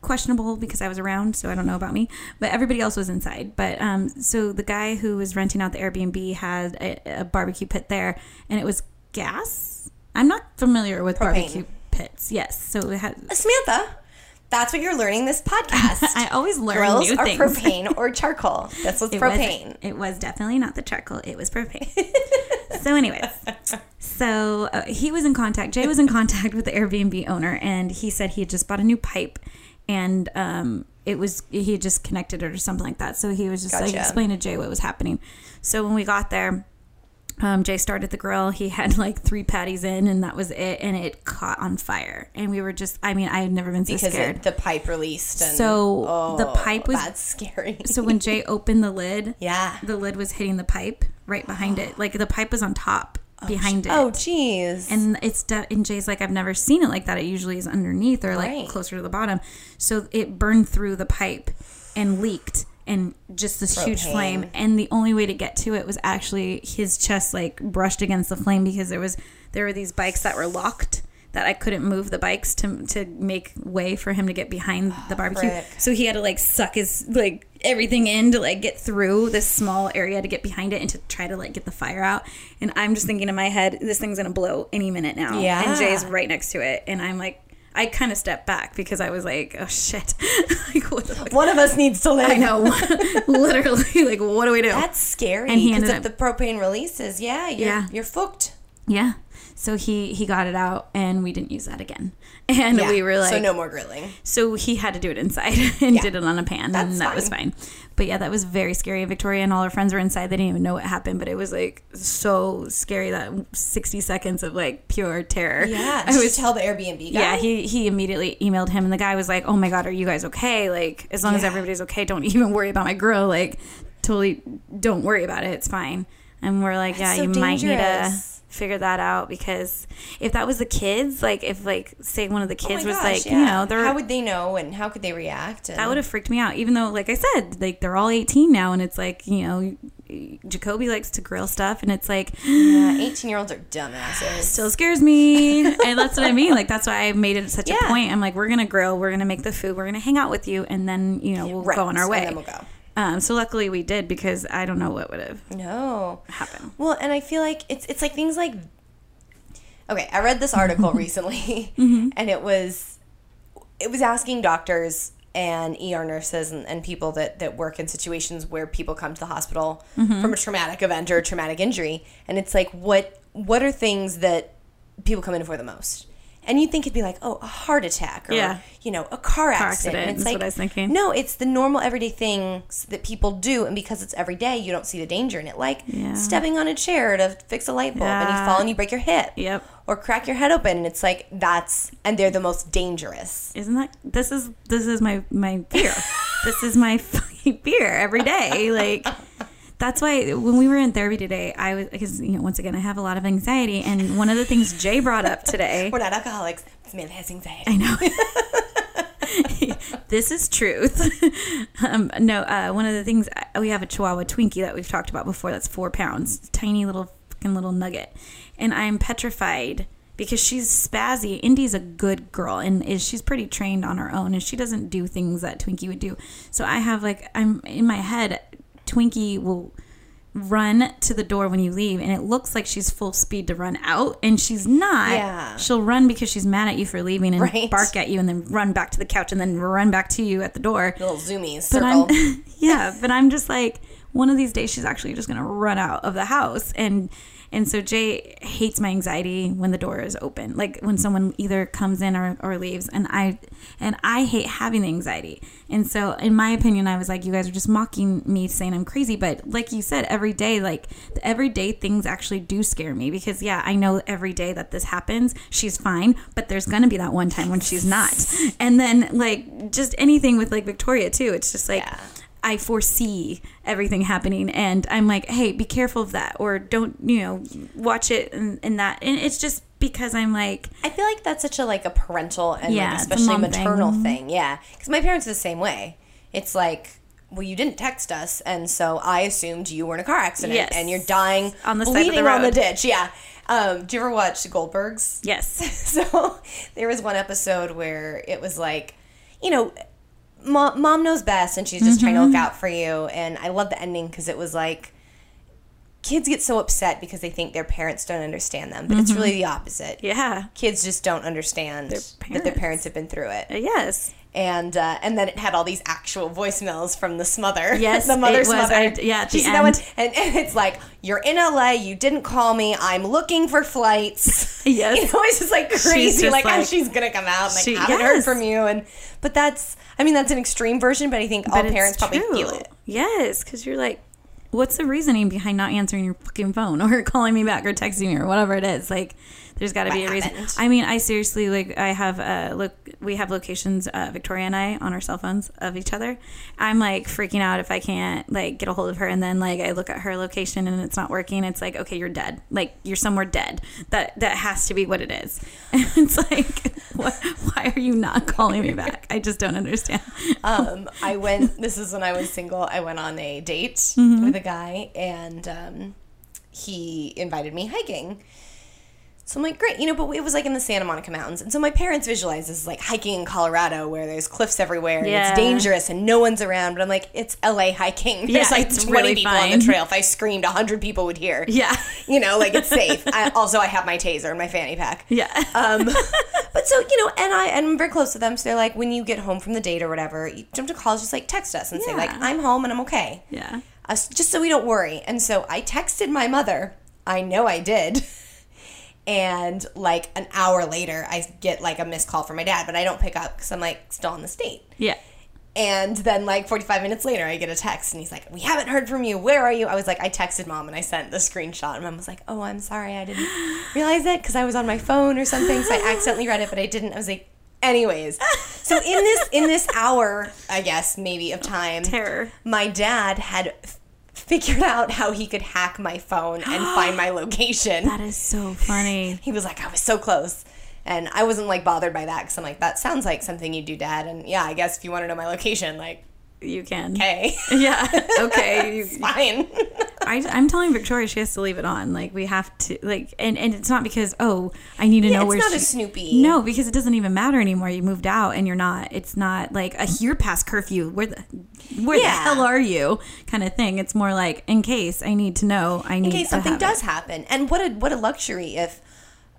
questionable because I was around, so I don't know about me. But everybody else was inside. But um, so the guy who was renting out the Airbnb had a, a barbecue pit there, and it was gas. I'm not familiar with
Propane.
barbecue pits. Yes, so it had.
Samantha, that's what you're learning this podcast.
I always learn
Grills
new
are
things.
propane or charcoal. This was
It
propane.
Was, it was definitely not the charcoal. It was propane. so, anyways, so uh, he was in contact. Jay was in contact with the Airbnb owner, and he said he had just bought a new pipe, and um, it was he had just connected it or something like that. So he was just like
Gotcha.
explain to Jay what was happening. So when we got there. Um, Jay started the grill. He had like three patties in, and that was it. And it caught on fire. And we were just—I mean, I had never been so
because
scared.
it, the pipe released. And,
So, the
Oh,
pipe was-
that's scary.
so when Jay opened the lid,
yeah.
the lid was hitting the pipe right behind it. Like the pipe was on top behind it.
Oh, jeez.
And it's de- and Jay's like, I've never seen it like that. It usually is underneath or like
Right.
closer to the bottom. So it burned through the pipe and leaked and just this huge flame. And the only way to get to it was actually his chest like brushed against the flame because there was there were these bikes that were locked that I couldn't move the bikes to to make way for him to get behind ah, the barbecue.
frick.
So he had to like suck his like everything in to like get through this small area to get behind it and to try to like get the fire out. And I'm just thinking in my head, this thing's gonna blow any minute now.
Yeah.
And Jay's right next to it, and I'm like, I kind of stepped back because I was like, oh shit, like what the?
One of us needs to live.
I know, literally, like what do we do?
That's scary.
And he
Because
ended
if the propane releases, yeah, you're,
Yeah.
you're fucked.
Yeah. So he he got it out, and we didn't use that again. And
Yeah.
we were like,
so no more grilling.
so he had to do it inside and
Yeah.
did it on a pan,
That's
and that was
fine.
fine. But yeah, that was very scary. Victoria and all her friends were inside. They didn't even know what happened, but it was like so scary that sixty seconds of like pure terror.
Yeah,
I was.
tell the Airbnb guy?
Yeah, he he immediately emailed him, and the guy was like, "Oh my god, are you guys okay? Like, as long as everybody's okay, don't even worry about my grill. Like, totally, don't worry about it. It's fine." And we're like,
That's
"Yeah,
so
you might need to." Figure that out because if that was the kids like if like say one of the
Oh
kids was
gosh,
like
yeah.
you know they're
how would they know and how could they react? And
that would have freaked me out. Even though, like I said, like they're all 18 now, and it's like you know, Jacoby likes to grill stuff, and it's like
yeah, eighteen year olds are dumbasses.
still scares me, and that's what I mean. Like that's why I made it such
Yeah.
a point. I'm like, we're gonna grill, we're gonna make the food, we're gonna hang out with you, and then you know we'll
Right,
go on our
and
way.
then we'll go.
Um, so luckily we did because I don't know what would have
No.
happened.
Well, and I feel like it's it's like things like Okay, I read this article recently
Mm-hmm.
and it was it was asking doctors and ER nurses and, and people that, that work in situations where people come to the hospital
Mm-hmm.
from a traumatic event or a traumatic injury and it's like what what are things that people come in for the most? And you'd think it'd be like, oh, a heart attack or
Yeah.
you know, a car accident.
accident
And it's
is
like
what I was thinking.
no, it's the normal everyday things that people do, and because it's every day, you don't see the danger in it. Like
Yeah.
stepping on a chair to fix a light bulb, and you fall and you break your hip,
Yep.
or crack your head open, and it's like that's and they're the most dangerous.
Isn't that this is this is my my fear. this is my fear every day. Like that's why when we were in therapy today, I was because you know once again I have a lot of anxiety, and one of the things Jay brought up today.
We're not alcoholics. This man has anxiety.
I know. this is truth. um, no, uh, one of the things we have a Chihuahua Twinkie that we've talked about before. That's four pounds, tiny little fucking little nugget, and I'm petrified because she's spazzy. Indy's a good girl, and is she's pretty trained on her own, and she doesn't do things that Twinkie would do. So I have like I'm in my head. Twinkie will run to the door when you leave and it looks like she's full speed to run out and she's not
Yeah.
she'll run because she's mad at you for leaving and
Right.
bark at you and then run back to the couch and then run back to you at the door
Little zoomies
but
circle.
I'm yeah, but I'm just like one of these days she's actually just gonna run out of the house and and so Jay hates my anxiety when the door is open, like when someone either comes in or, or leaves, and I and I hate having the anxiety. And so, in my opinion, I was like, you guys are just mocking me, saying I'm crazy. But like you said, every day, like the everyday things actually do scare me because yeah, I know every day that this happens, she's fine, but there's gonna be that one time when she's not. And then like just anything with like Victoria too, it's just like.
Yeah.
I foresee everything happening and I'm like, hey, be careful of that or don't, you know, watch it and, and that. And it's just because I'm like,
I feel like that's such a like a parental and
Yeah,
like especially maternal
thing.
thing. Yeah, because my parents are the same way. It's like, well, you didn't text us, and so I assumed you were in a car accident
Yes.
and you're dying
On the side of the
bleeding on the
road.
ditch. Yeah. Um, do you ever watch Goldbergs?
yes.
So there was one episode where it was like, you know, mom, mom knows best and she's just trying to
Mm-hmm.
look out for you. And I love the ending because it was like, kids get so upset because they think their parents don't understand them, but it's really the opposite.
Mm-hmm. Yeah.
Kids just don't understand that their
parents
have been through it.
Yes.
And uh, and then it had all these actual voicemails from the smother.
Yes,
the mother's
was.
mother.
I- yeah, at the
said that one, and, and it's like you're in LA. You didn't call me. I'm looking for flights.
Yes.
you know, it's just like crazy.
just
like, oh,
like-
she's gonna come out. And, like
She-
haven't heard from you. And but that's I mean that's an extreme version. But I think all
But it's
parents probably feel it.
Yes, because you're like, what's the reasoning behind not answering your fucking phone or calling me back or texting me or whatever it is? Like, there's got to be a
What
reason.
happened?
I mean, I seriously like. I have uh look. We have locations, uh, Victoria and I, on our cell phones of each other. I'm like freaking out if I can't like get a hold of her, and then like I look at her location and it's not working. It's like, okay, you're dead. Like you're somewhere dead. That that has to be what it is. And it's like, what, why are you not calling me back? I just don't understand.
um, I went. This is when I was single. I went on a date
Mm-hmm.
with a guy, and um, he invited me hiking. So I'm like, great, you know, but it was like in the Santa Monica Mountains, and so my parents visualize this as like hiking in Colorado, where there's cliffs everywhere and
Yeah.
it's dangerous and no one's around. But I'm like, it's LA hiking. There's
Yeah,
like
it's
20
really
people on the trail. If I screamed, 100 people would hear.
Yeah.
you know, like it's safe. I, also, I have my taser and my fanny pack.
Yeah.
Um, but so you know, and I and I'm very close to them. So they're like, when you get home from the date or whatever, you jump to calls, just like text us and say like, I'm home and I'm okay,
yeah.
uh, just so we don't worry. And so I texted my mother. I know I did, And like an hour later, I get like a missed call from my dad, but I don't pick up because I'm like still in the state.
Yeah.
And then, like 45 minutes later, I get a text and he's like, We haven't heard from you. Where are you? I was like, I texted mom and I sent the screenshot. And mom was like, Oh, I'm sorry. I didn't realize it because I was on my phone or something. So I accidentally read it, but I didn't. I was like, Anyways, so in this in this hour, I guess maybe of time,
Terror.
my dad had figured out how he could hack my phone and find my location.
That is so funny.
He was like, I was so close. And I wasn't like bothered by that because I'm like, that sounds like something you do, Dad. And yeah, I guess if you want to know my location, like,
You can.
Okay.
Yeah. Okay. You-
fine.
I, I'm telling Victoria she has to leave it on. Like we have to like, and, and it's not because oh I need to
Yeah,
know
it's
where
not
she,
a Snoopy.
No, because it doesn't even matter anymore. You moved out and you're not. It's not like a you're past curfew. Where the where
Yeah.
the hell are you? Kind of thing. It's more like in case I need to know. I need
in case something does
it.
happen. And what a what a luxury if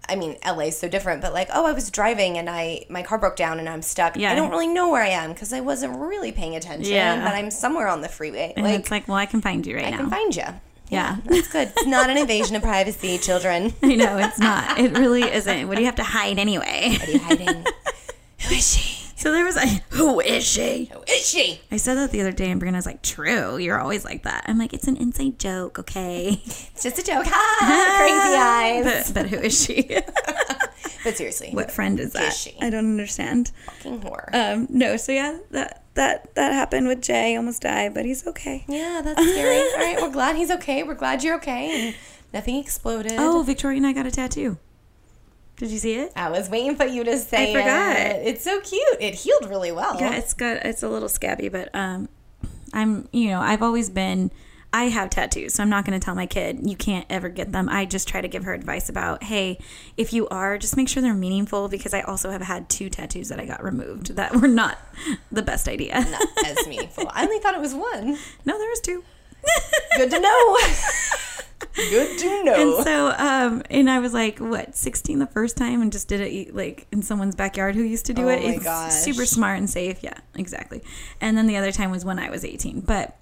I mean LA is so different, but like oh I was driving and I my car broke down and I'm stuck.
Yeah.
I don't really know where I am because I wasn't really paying attention.
Yeah.
But I'm somewhere on the freeway.
And
like
it's like, well, I can find you right
I
now.
I can find you.
Yeah.
that's good. It's not an invasion of privacy, children.
I know it's not. It really isn't. What do you have to hide anyway?
What are you hiding? Who is she?
So there was a who is she?
Who is she?
I said that the other day, and Brianna's like, "True, you're always like that." I'm like, "It's an inside joke, okay?"
It's just a joke. Ha! Crazy eyes.
But, but who is she?
But seriously,
what friend is that?
she?
I don't understand.
fucking whore.
Um, no. So yeah, that that that happened with Jay. Almost died, but he's okay.
yeah, that's scary. All right, we're glad he's okay. We're glad you're okay, and nothing exploded.
Oh, Victoria and I got a tattoo. Did you see it?
I was waiting for you to say
I forgot.
it. It's so cute. It healed really well.
Yeah, it's got it's a little scabby, but um, I'm you know I've always been I have tattoos, so I'm not going to tell my kid you can't ever get them. I just try to give her advice about hey, if you are, just make sure they're meaningful because I also have had two tattoos that I got removed that were not the best idea.
Not as meaningful. I only thought it was one.
no, there was two.
Good to know. Good to know.
And so, um, and I was like, what, 16 the first time and just did it like in someone's backyard who used to do
Oh
it.
my
it's
gosh.
super smart and safe. Yeah, exactly. And then the other time was when I was 18. But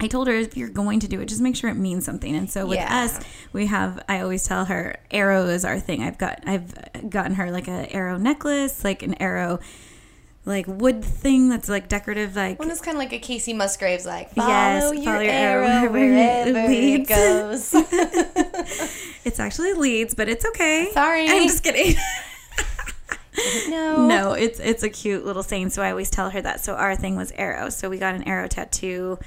I told her if you're going to do it, just make sure it means something. And so with
Yeah.
us, we have. I always tell her arrow is our thing. I've got. I've gotten her like a arrow necklace, like an arrow, like wood thing that's like decorative, like
One is kind of like a Kacey Musgraves, like follow,
Yes,
your,
follow your
arrow,
arrow wherever
wherever
it
goes.
it's actually leads, but it's okay.
Sorry.
I'm just kidding.
no,
no, it's it's a cute little saying. So I always tell her that. So our thing was arrow. So we got an arrow tattoo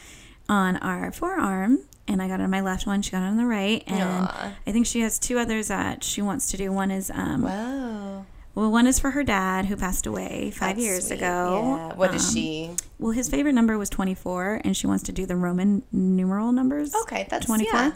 on our forearm, and I got it on my left one. She got it on the right, and
Aw.
I think she has two others that she wants to do. One is um,
Wow.
Well, one is for her dad who passed away five
That's
years
sweet.
ago.
Yeah. What is
Um,
she?
Well, his favorite number was twenty four, and she wants to do the Roman numeral numbers.
Okay, that's-
24.
yeah.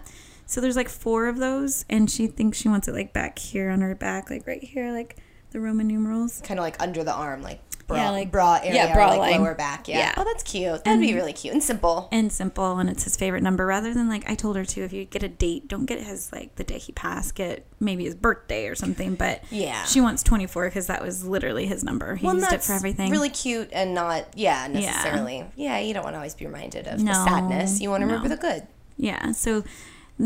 So there's like four of those, and she thinks she wants it like back here on her back, like right here, like the Roman numerals.
Kind of like under the arm, like bra,
Yeah, like-
bra area,
yeah, bra
like
line.
lower back. Yeah.
Yeah.
Oh, that's cute. That'd be really cute and simple.
and simple and it's his favorite number rather than like I told her to if you get a date don't get his like the day he passed get maybe his birthday or something but
Yeah.
she wants 24 because that was literally his number he
Well, and
used it for everything
Really cute and not, yeah, necessarily. Yeah, you don't want to always be reminded of the sadness. You want to
no.
remember the good.
yeah so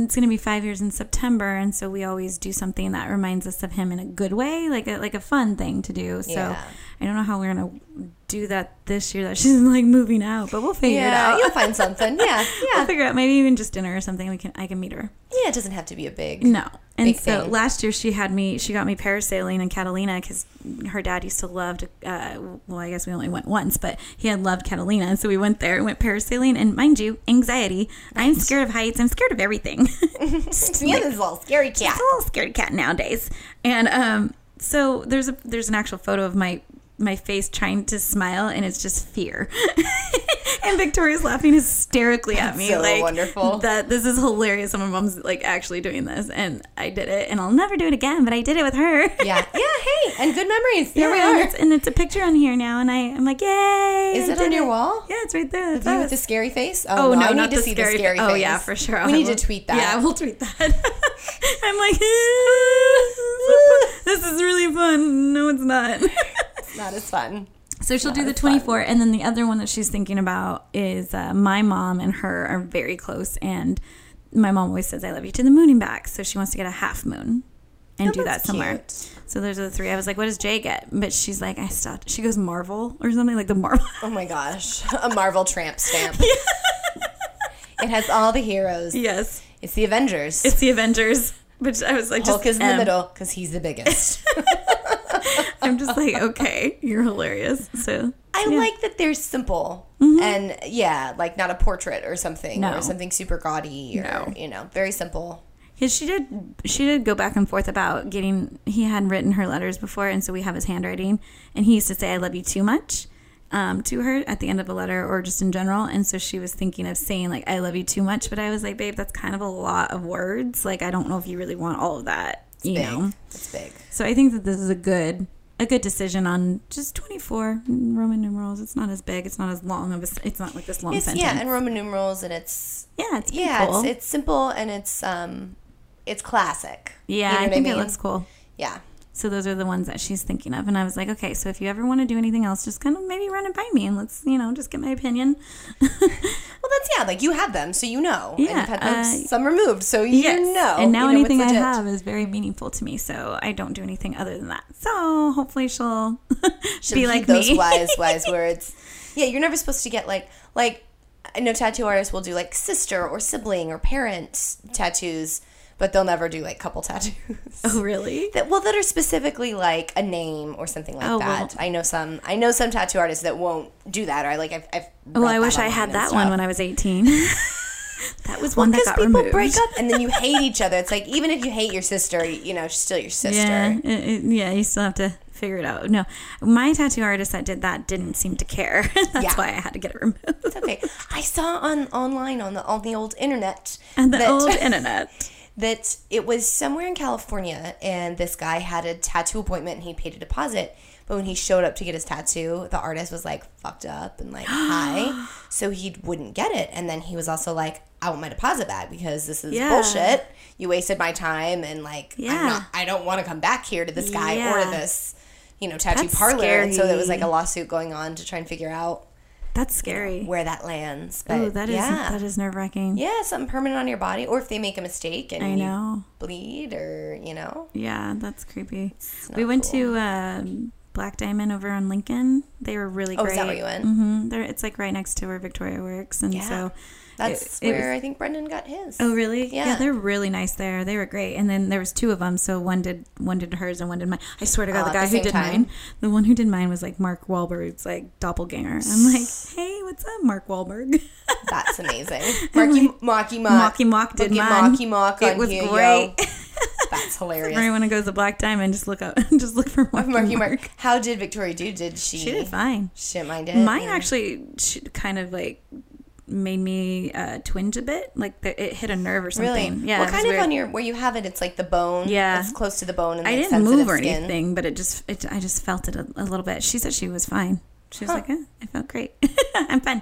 it's going to be five years in September and so we always do something that reminds us of him in a good way like a like a fun thing to do so
Yeah.
I don't know how we're going to do that this year that she's like moving out but we'll figure it out
you'll find something. Yeah, Yeah.
we'll
yeah.
figure out maybe even just dinner or something we can I can meet her
Yeah, it doesn't have to be a big.
No. And
Big
so
thing.
last year she had me, she got me parasailing in Catalina because her dad used to love to, uh, well, I guess we only went once, but he had loved Catalina. And so we went there and went parasailing. And mind you, anxiety. I'm scared of heights. I'm scared of everything. Just like-
is a little scary cat.
It's a little scared cat nowadays. And um, so there's a there's an actual photo of my my face trying to smile, and it's just fear. and Victoria's laughing hysterically at me,
so
like
wonderful.
that this is hilarious. And my mom's like actually doing this, and I did it, and I'll never do it again. But I did it with her.
Yeah, yeah. Hey, and good memories. There
Yeah,
we are.
it's, and it's a picture on here now, and I, I'm like, yay!
Is
I
it on your wall?
Yeah, it's right there.
The with the scary face?
Oh, oh no,
I
not
need
the
to see
scary,
the scary face.
Oh yeah, for sure.
We
I
need to tweet that.
Yeah, we'll tweet that. I'm like, this is really fun. No, it's not.
Not as fun.
So she'll do the
Not as fun.
24, and then the other one that she's thinking about is uh, my mom and her are very close, and my mom always says, "I love you to the moon and back." So she wants to get a half moon. and
Oh,
do that somewhere.
cute.
So those are the three. I was like, what does Jay get? But she's like, I stopped. She goes Marvel or something like the Marvel.
Oh my gosh, a Marvel tramp stamp. it has all the heroes.
yes,
It's the Avengers.
it's the Avengers. Which I was like,
Hulk
just
is in the middle because he's the biggest.
I'm just like, okay, you're hilarious. So
I
yeah. Mm-hmm.
like that they're simple and yeah, like not a portrait or something
No.
or something super gaudy or
No.
you know, very simple.
Because she did, she did go back and forth about getting. He hadn't written her letters before, and so we have his handwriting. And he used to say, "I love you too much," um, to her at the end of a letter, or just in general. And so she was thinking of saying like, "I love you too much," but I was like, "Babe, that's kind of a lot of words. Like, I don't know if you really want all of that." You
Big.
know.
It's big.
So I think that this is a good, a good decision on just 24 Roman numerals. It's not as big. It's not as long of a. It's not like this long
It's
sentence.
yeah, and Roman numerals and it's
yeah, it's
yeah,
cool.
it's it's simple and it's um it's classic.
yeah,
You know
I think
mean?
it looks cool.
Yeah.
So those are the ones that she's thinking of. And I was like, okay, so if you ever want to do anything else, just kind of maybe run it by me and let's, you know, just get my opinion.
Well, that's yeah, like you have them, so you know. and
Yeah,
you've had
uh,
some removed, so you know.
And now
you know
anything I have is very meaningful to me. So I don't do anything other than that. So hopefully she'll,
She'll
be like
those
me.
wise, wise words. Yeah, you're never supposed to get like like I know tattoo artists will do like sister or sibling or parent tattoos, but they'll never do like couple tattoos.
oh, really?
That well, that are specifically like a name or something like
Oh,
that.
well.
I know some. I know some tattoo artists that won't do that. Or like I've. I've
Well, I wish I had that one when I was 18. that was one that
Because
got
people
removed.
break up and then you hate each other. It's like even if you hate your sister, you know, she's still your sister.
Yeah, it, it- yeah, you still have to figure it out. No, my tattoo artist that did that didn't seem to care. That's
Yeah.
why I had to get it removed.
It's okay. I saw on online on the on the old internet
And the
that,
old internet.
That it was somewhere in California, and this guy had a tattoo appointment, and he paid a deposit. But when he showed up to get his tattoo, the artist was like fucked up and like hi, so he wouldn't get it. And then he was also like, "I want my deposit back because this is
Yeah.
bullshit. You wasted my time, and like,
Yeah.
I'm not, I don't want to come back here to this guy or
Yeah.
this, you know, tattoo
That's
parlor." And so there was like a lawsuit going on to try and figure out
That's scary.
where that lands. But
Oh, that is
yeah.
that is nerve wracking.
Yeah, something permanent on your body, or if they make a mistake and
I
you
know.
bleed, or you know,
Yeah, that's creepy. We went
cool.
to um, Black Diamond over on Lincoln. They were really
Oh,
great.
is that where you went?
Mm-hmm. They're, it's like right next to where Victoria works, and
Yeah.
so
that's
it- it
where
was-
I think Brendan got his.
Oh really?
Yeah.
they're really nice there. They were great. And then there was two of them, so one did one did hers and one did mine. I swear to God,
Oh,
the guy
the
who did
time?
mine, the one who did mine was like Mark Wahlberg's like doppelganger. I'm like, hey, what's up, Mark Wahlberg?
That's amazing. Marky Mocky Mock.
Mocky Mock did mine.
Mocky Mock
It was
here,
great.
That's hilarious.
Everyone goes to Black Diamond, just look up, just look for Marky,
Marky
Mark.
Mark. How did Victoria do? Did she?
She did fine.
She didn't mind it.
Mine
Yeah.
actually she kind of like made me uh, twinge a bit, like the, it hit a nerve or something.
Really?
Yeah.
What kind of
weird.
on your where you have it? It's like the bone.
Yeah.
It's close to the bone and
I didn't move or
skin.
anything, but it just it, I just felt it a, a little bit. She said she was fine. She was
Huh.
like, eh, I felt great. I'm fine.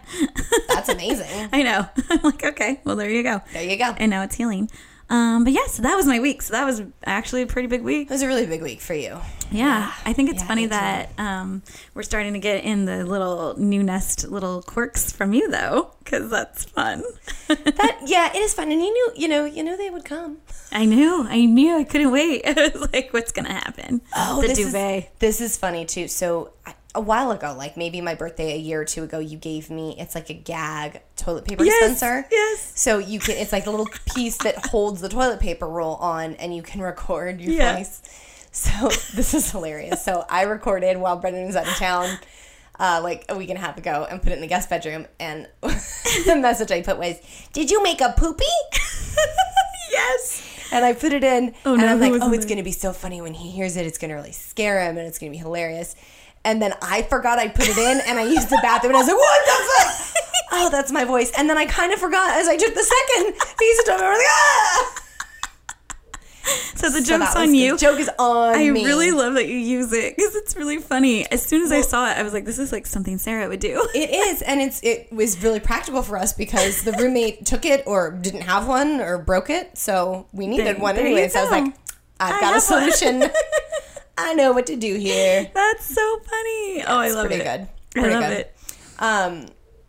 That's amazing.
I know. I'm like, okay, well there you go.
There you go.
And now it's healing. Um, but yeah, so that was my week. So that was actually a pretty big week.
It was a really big week for you.
Yeah, I think it's
Yeah,
funny that um, we're starting to get in the little new nest little quirks from you though, because that's fun.
That yeah, it is fun, and you knew you know you knew they would come.
I knew, I knew, I couldn't wait. I was like, what's gonna happen?
Oh,
the
this
duvet.
Is, this is funny too. So I, a while ago, like maybe my birthday a year or two ago, you gave me it's like a gag toilet paper
Yes,
dispenser.
yes.
So you can it's like a little piece that holds the toilet paper roll on, and you can record your
Yeah.
voice. So this is hilarious. So I recorded while Brendan was out of town. Uh, like a week and a half ago, and put it in the guest bedroom. And the message I put was, "Did you make a poopy?"
yes.
And I put it in,
Oh,
and
no,
I'm like, oh, it's going to be so funny when he hears it. It's going to really scare him, and it's going to be hilarious. And then I forgot I put it in, and I used the bathroom, and I was like, what the fuck? oh, that's my voice. And then I kind of forgot as I took the second piece of toilet. I was like, ah!
So the
So
joke's on
the
you.
joke is on
I
me.
really love that you use it because it's really funny. As soon as I saw it, I was like, "This is like something Sarah would do."
It is, and it's it was really practical for us because the roommate took it or didn't have one or broke it, so we needed
There-
one anyway. So I was like, I've
I
got a solution. I know what to do here.
That's so funny. oh, I
it's
love
pretty
it.
good.
I love
good.
it.
Um,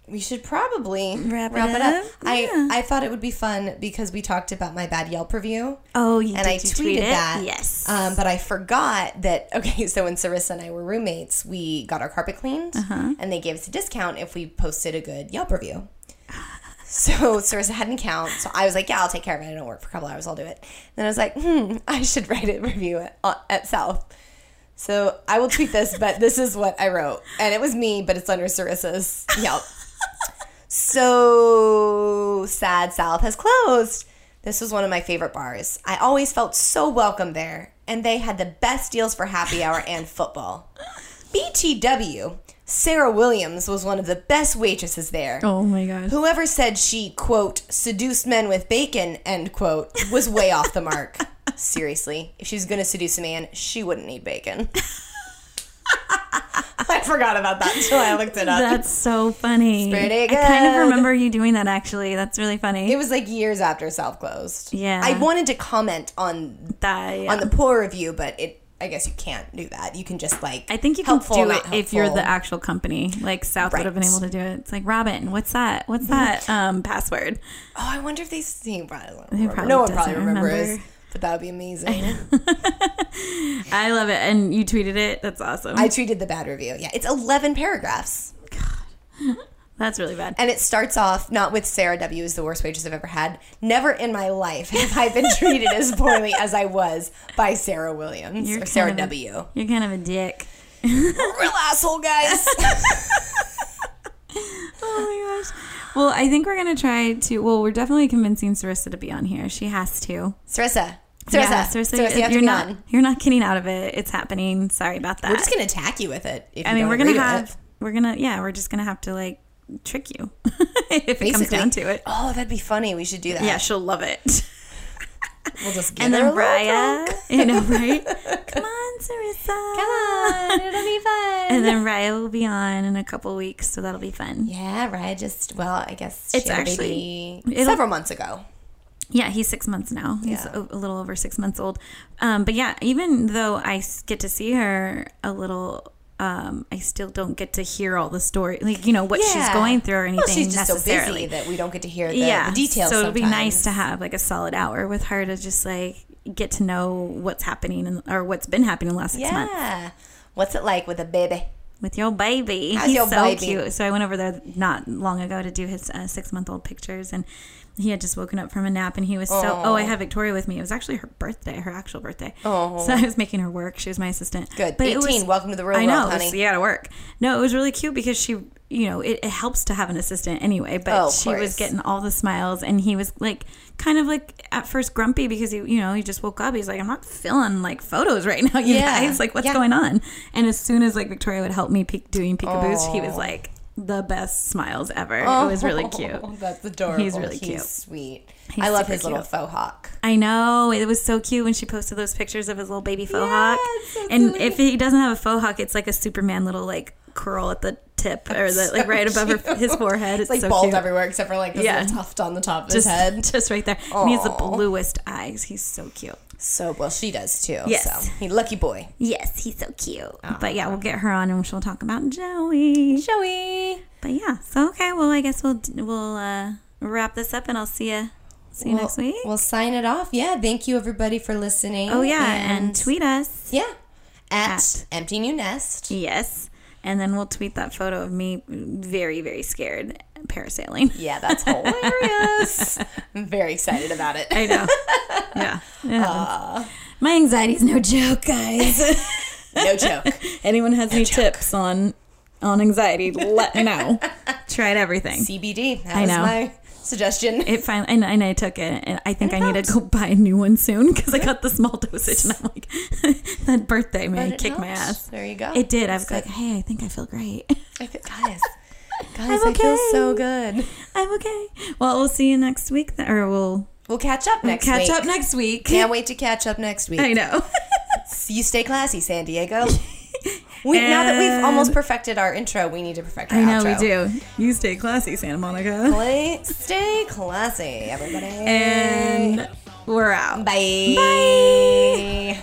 we should probably
Wrap it
up.
up?
I
Yeah.
I thought it would be fun because we talked about my bad Yelp review.
Oh, you
and
did
I
you
tweeted
tweet it?
that.
Yes.
Um, but I forgot that. Okay, so when Sarissa and I were roommates, we got our carpet cleaned,
Uh-huh.
and they gave us a discount if we posted a good Yelp review. So Sarissa had an account, so I was like, "Yeah, I'll take care of it. I don't work for a couple hours. I'll do it." Then I was like, "Hmm, I should write a review at, uh, at South." So I will tweet this, but this is what I wrote, and it was me, but it's under Sarissa's Yelp. so sad South has closed. This was one of my favorite bars. I always felt so welcome there, and they had the best deals for happy hour and football. BTW, Sarah Williams was one of the best waitresses there.
oh my gosh.
Whoever said she, quote, seduced men with bacon, end quote, was way off the mark. Seriously, if she was going to seduce a man, she wouldn't need bacon. I forgot about that until I looked it up.
That's so funny.
pretty good.
I kind of remember you doing that actually. That's really funny.
It was like years after South closed.
Yeah.
I wanted to comment on
that, yeah.
on the poor review, but it I guess you can't do that. You can just like
I think you can do it if you're the actual company. Like South would have been able to do it. It's like Robin, what's that? What's that um, password?
Oh, I wonder if they see probably, don't
He
remember.
probably
no one probably remembers.
remember.
But that would be amazing.
I love it, and you tweeted it. That's awesome.
I tweeted the bad review. Yeah, it's 11 paragraphs.
That's really bad.
And it starts off not with Sarah W. is the worst waitress I've ever had. Never in my life have I been treated as poorly as I was by Sarah Williams
You're
or Sarah
a-
W.
You're kind of a dick.
Real asshole, guys.
Oh my gosh. Well, I think we're gonna try to. Well, we're definitely convincing Sarissa to be on here. She has to.
Sarissa. Sarissa.
Yeah,
Sarissa,
Sarissa,
you be
not.
on.
You're not getting out of it. It's happening. Sorry about that.
We're just going to attack you with it. If
I mean, we're gonna have. We're gonna. Yeah, we're just gonna have to like trick you if it comes down to it.
Oh, that'd be funny. We should do that.
Yeah, she'll love it.
We'll just get
and
her a
then
little
Raya, you know, right? Come on, Sarissa.
Come on, it'll be fun.
And then Raya will be on in a couple weeks, so that'll be fun.
yeah, Raya just well, I guess
It's actually-
several months ago.
Yeah, he's six months now. He's
Yeah.
a, a little over six months old. Um, but yeah, even though I get to see her a little, um, I still don't get to hear all the story, like you know what she's going through or anything
Well, she's just so busy that we don't get to hear the,
yeah,
the details.
So it'd be nice to have like a solid hour with her to just like get to know what's happening in, or what's been happening in the last six months
Yeah. What's it like with a baby?
with your baby.
How's
He's
your
so
baby?
cute. So I went over there not long ago to do his uh, six month old pictures, and he had just woken up from a nap, and he was so. Oh, I had Victoria with me. It was actually her birthday, her actual birthday.
Oh.
So I was making her work. She was my assistant.
Good.
But
18.
was-
Welcome to the real
I know.
world,
it was- you got to work. No, it was really cute because she, you know, it, it helps to have an assistant anyway. But
Oh,
she was getting all the smiles, and he was like, kind of like at first grumpy because he, you know, he just woke up. He's like, I'm not feeling like photos right now, you
Yeah.
guys. Like, what's
Yeah.
going on? And as soon as like Victoria would help me peek, doing peekaboos, he was
Oh.
like the best smiles ever. It was really oh, cute.
Oh, that's adorable.
He's really cute.
sweet.
He's
I love his little
cute.
faux hawk.
I know it was so cute when she posted those pictures of his little baby faux
Yeah,
hawk.
so
and
silly.
if he doesn't have a faux hawk, it's like a Superman little like curl at the tip or the like
so
right above her, his forehead. It's,
It's like
so
bald
cute.
everywhere except for like this
Yeah.
little tuft on the top of
Just,
his head.
just right there. And he has the bluest eyes. He's so cute.
So well, she does too.
Yes.
So he lucky boy.
Yes, he's so cute. But yeah, we'll get her on and she'll talk about Joey.
Joey.
But yeah, so okay. Well, I guess we'll we'll uh, wrap this up and I'll see you see you
We'll-
next week.
We'll sign it off. Yeah. Thank you everybody for listening.
oh yeah, and, tweet us.
yeah at,
At-
empty new nest.
Yes. And then we'll tweet that photo of me very, very scared parasailing.
Yeah, that's hilarious. I'm very excited about it.
I know. yeah. it happens. Uh, my anxiety's no joke, guys.
No joke.
Anyone has any tips on on anxiety, let me know. Tried everything.
CBD. That
I
was
know.
my suggestion.
It finally, and, and I took it, and I think I
it
need to go buy a new one soon because I got the small dosage, and I'm like, that birthday man kicked my ass.
There you go.
It did. I was like, hey, I think I feel great.
I feel, guys, guys,
I'm okay.
I feel so good.
I'm okay. Well, we'll see you next week, th- or we'll
We'll catch up next
catch
week.
up next week.
Can't wait to catch up next week.
I know.
You stay classy, San Diego. We, now that we've almost perfected our intro, we need to perfect our
I know
outro.
we do. You stay classy, Santa Monica.
Play, stay classy, everybody.
And we're out.
Bye. Bye.